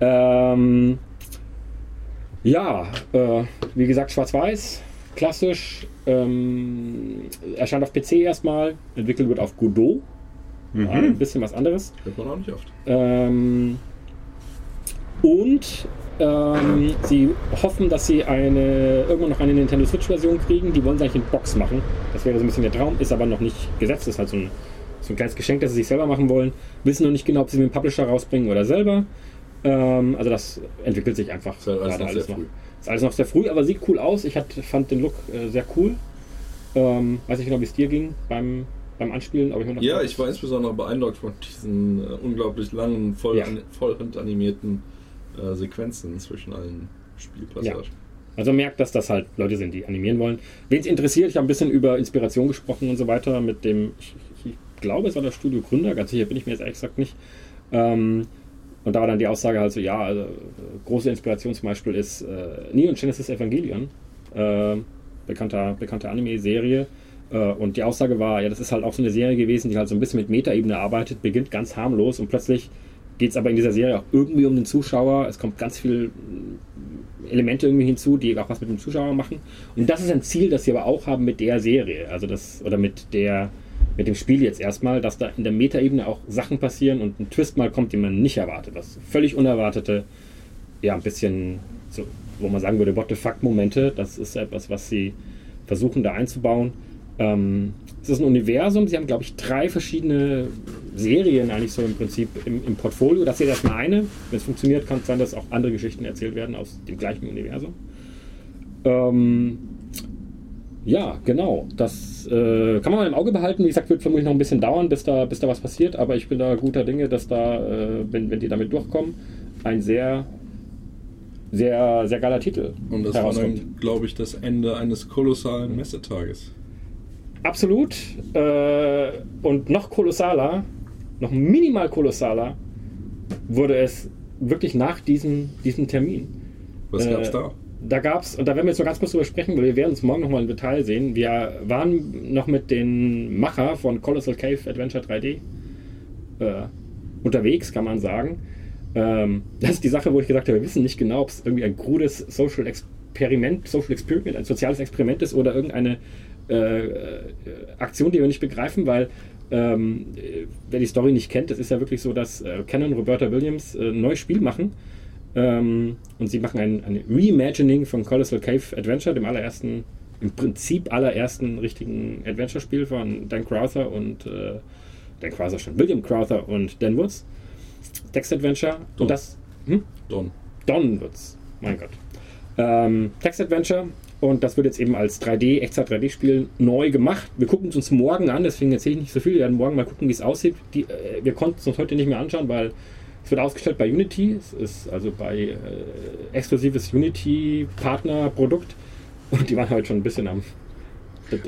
Ähm, ja, äh, wie gesagt, schwarz-weiß, klassisch. Ähm, erscheint auf PC erstmal, entwickelt wird auf Godot. Ja, ein bisschen was anderes. Hört man auch nicht oft. Ähm, und ähm, sie hoffen, dass sie eine, irgendwann noch eine Nintendo Switch-Version kriegen. Die wollen sie eigentlich in Box machen. Das wäre so ein bisschen der Traum, ist aber noch nicht gesetzt. Das ist halt so ein, so ein kleines Geschenk, das sie sich selber machen wollen. Wissen noch nicht genau, ob sie mit dem Publisher rausbringen oder selber. Ähm, also das entwickelt sich einfach. Ist halt alles gerade noch sehr früh. Ist alles noch sehr früh, aber sieht cool aus. Ich hat, fand den Look äh, sehr cool. Ähm, weiß nicht genau, wie es dir ging beim, beim Anspielen. Aber ich noch Ja, ich war insbesondere beeindruckt von diesen äh, unglaublich langen, voll, Ja. an, vollhandanimierten äh, Sequenzen zwischen allen Spielpassagen. Also man merkt, dass das halt Leute sind, die animieren wollen. Wen es interessiert, ich habe ein bisschen über Inspiration gesprochen und so weiter mit dem, ich glaube, es war der Studio Gründer, ganz sicher bin ich mir jetzt ehrlich gesagt nicht. Ähm, und da war dann die Aussage halt so, ja, also, äh, große Inspiration zum Beispiel ist äh, Neon Genesis Evangelion, äh, bekannter, bekannte Anime-Serie. Äh, und die Aussage war, ja, das ist halt auch so eine Serie gewesen, die halt so ein bisschen mit Metaebene arbeitet, beginnt ganz harmlos und plötzlich geht es aber in dieser Serie auch irgendwie um den Zuschauer. Es kommt ganz viel Elemente irgendwie hinzu, die auch was mit dem Zuschauer machen. Und das ist ein Ziel, das sie aber auch haben mit der Serie, also das oder mit der mit dem Spiel jetzt erstmal, dass da in der Metaebene auch Sachen passieren und ein Twist mal kommt, den man nicht erwartet, was völlig unerwartete, ja ein bisschen so, wo man sagen würde, what the fuck Momente. Das ist etwas, was sie versuchen da einzubauen. Ähm, es ist ein Universum. Sie haben, glaube ich, drei verschiedene Serien eigentlich so im Prinzip im, im Portfolio. Das ist erstmal eine. Wenn es funktioniert, kann es sein, dass auch andere Geschichten erzählt werden aus dem gleichen Universum. Ähm, Ja, genau. Das äh, kann man mal im Auge behalten. Wie gesagt, wird vermutlich noch ein bisschen dauern, bis da, bis da was passiert. Aber ich bin da guter Dinge, dass da, äh, wenn, wenn die damit durchkommen, ein sehr, sehr, sehr geiler Titel Und das war dann, glaube ich, das Ende eines kolossalen Messetages. Absolut. Äh, und noch kolossaler, noch minimal kolossaler, wurde es wirklich nach diesem, diesem Termin. Was Äh, gab's da? Da gab's, und da werden wir jetzt noch ganz kurz drüber sprechen, weil wir werden es morgen nochmal im Detail sehen. Wir waren noch mit den Macher von Colossal Cave Adventure 3D äh, unterwegs, kann man sagen. Ähm, das ist die Sache, wo ich gesagt habe, wir wissen nicht genau, ob es irgendwie ein krudes Social Experiment, Social Experiment, ein soziales Experiment ist oder irgendeine äh, äh, Aktion, die wir nicht begreifen, weil ähm, äh, wer die Story nicht kennt, es ist ja wirklich so, dass äh, Canon Roberta Williams äh, ein neues Spiel machen ähm, und sie machen ein, ein Reimagining von Colossal Cave Adventure, dem allerersten, im Prinzip allerersten richtigen Adventure-Spiel von Dan Crowther und äh, Dan Crowther schon, William Crowther und Dan Woods. Text Adventure. Don. Und das. Hm? Don. Don Woods. Mein Gott. Ähm, Text Adventure. Und das wird jetzt eben als 3D, extra 3D-Spiel neu gemacht. Wir gucken es uns morgen an, deswegen erzähle ich nicht so viel. Wir werden morgen mal gucken, wie es aussieht. Die, äh, wir konnten es uns heute nicht mehr anschauen, weil es wird ausgestellt bei Unity. Es ist also bei äh, exklusives Unity-Partner-Produkt. Und die waren heute schon ein bisschen am.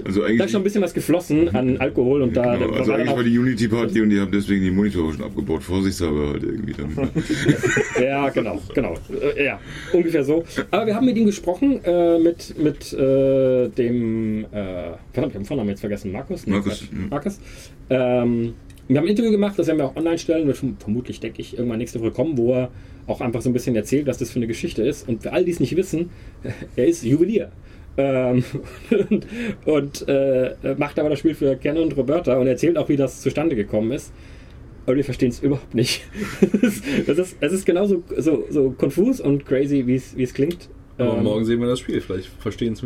Also da eigentlich- ist schon ein bisschen was geflossen an Alkohol und da. Genau, da also dann eigentlich war die Unity-Party und die haben deswegen die Monitore schon abgebaut. Vorsichtshalber halt irgendwie damit. Ja, genau, genau. Äh, ja, ungefähr so. Aber wir haben mit ihm gesprochen, äh, mit, mit äh, dem, äh, verdammt, ich habe den Vornamen jetzt vergessen, Markus? Nee, Markus, ja. Markus. Ähm, wir haben ein Interview gemacht, das werden wir auch online stellen, wird verm- vermutlich, denke ich, irgendwann nächste Woche kommen, wo er auch einfach so ein bisschen erzählt, was das für eine Geschichte ist. Und für all die es nicht wissen, er ist Juwelier. Ähm, und und äh, macht aber das Spiel für Canon und Roberta und erzählt auch, wie das zustande gekommen ist. Aber wir verstehen es überhaupt nicht. Es ist, es ist, genauso so, so konfus und crazy, wie es klingt. Aber Ähm, morgen sehen wir das Spiel. Vielleicht verstehen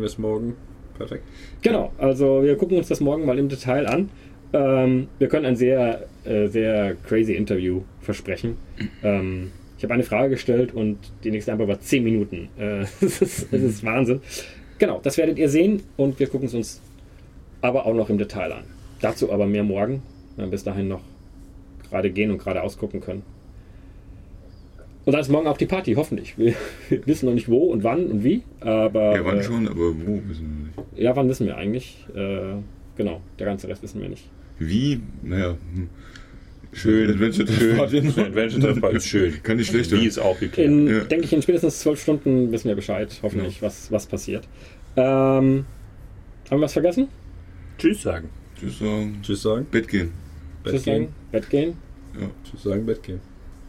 wir es morgen perfekt. Genau, also wir gucken uns das morgen mal im Detail an. Ähm, wir können ein sehr, äh, sehr crazy Interview versprechen. Ähm, ich habe eine Frage gestellt und die nächste Antwort war 10 Minuten. Äh, das, ist, das ist Wahnsinn. Genau, das werdet ihr sehen und wir gucken es uns aber auch noch im Detail an. Dazu aber mehr morgen, wenn wir bis dahin noch gerade gehen und gerade ausgucken können. Und dann ist morgen auch die Party, hoffentlich. Wir, wir wissen noch nicht wo und wann und wie, aber. Ja, wann äh, schon, aber wo wissen wir nicht. ja, wann wissen wir eigentlich? Äh, genau, der ganze Rest wissen wir nicht. Wie? Naja. hm. Schön. Adventure Schön. Adventure ist schön. Kann nicht schlecht Wie ist auch geklärt. In, Ja. denke ich, in spätestens zwölf Stunden wissen wir Bescheid, hoffentlich, was, was passiert. Ähm, haben wir was vergessen? Tschüss sagen. Tschüss sagen. Tschüss sagen. Bett gehen. Bett Tschüss gehen. sagen, Bett gehen. Ja. Tschüss sagen, Bett gehen.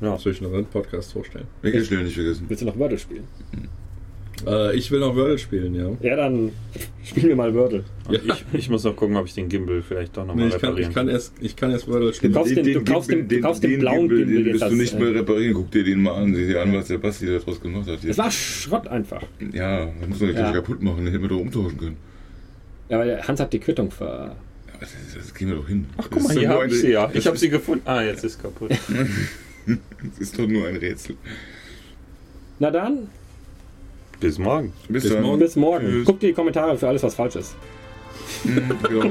Ja. Soll ich noch einen Podcast vorstellen? Weggestellen nicht vergessen. Willst du noch Wordle spielen? Äh, ich will noch Wordle spielen, ja. Ja, dann spielen wir mal Wordle. Ja, ich, ich muss noch gucken, ob ich den Gimbal vielleicht doch nochmal Nee, ich, kann, reparieren ich, kann erst, ich kann erst Wordle spielen. kaufst den- du kaufst den- du kaufst den blauen Gimbal, den wirst du nicht mehr reparieren. Guck dir den mal an. Sieh dir an, was der Basti da draus gemacht hat. Es Jetzt. war Schrott einfach. Ja, das muss man nicht Ja. kaputt machen. Den hätten wir doch umtauschen können. Ja, weil Hans hat die Quittung ver. Ja, Das, das kriegen wir doch hin. Ach, guck mal, hier habe ich sie ja. Ich habe sie gefunden. Ah, jetzt ist kaputt. Das ist doch nur ein Rätsel. Na dann, Bis morgen. Bis, Bis morgen. bis morgen. Tschüss. Guckt die Kommentare für alles, was falsch ist. Mhm, genau,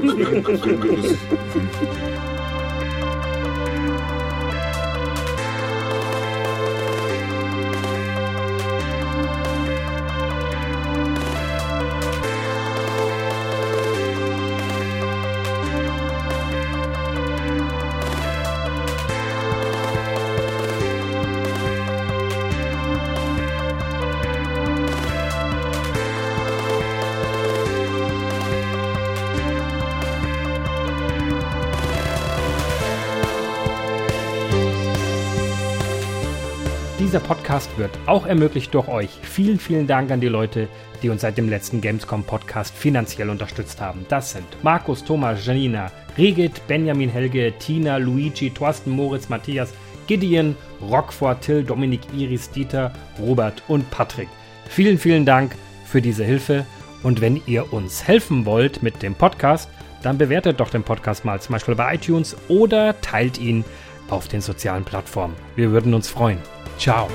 wird auch ermöglicht durch euch. Vielen, vielen Dank an die Leute, die uns seit dem letzten Gamescom Podcast finanziell unterstützt haben. Das sind Markus, Thomas, Janina, Regit, Benjamin Helge, Tina, Luigi, Thorsten, Moritz, Matthias, Gideon, Rockford, Till, Dominik, Iris, Dieter, Robert und Patrick. Vielen, vielen Dank für diese Hilfe. Und wenn ihr uns helfen wollt mit dem Podcast, dann bewertet doch den Podcast mal zum Beispiel bei iTunes oder teilt ihn auf den sozialen Plattformen. Wir würden uns freuen. Ciao.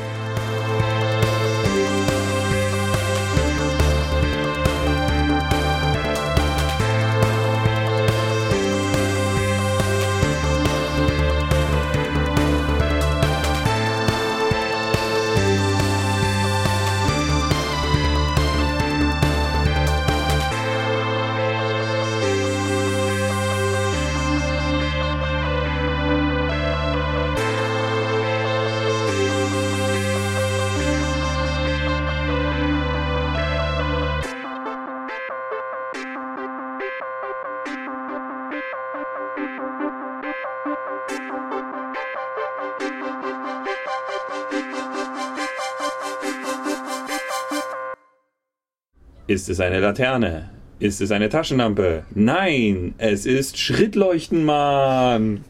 Ist es eine Laterne? Ist es eine Taschenlampe? Nein, es ist Schrittleuchtenmann.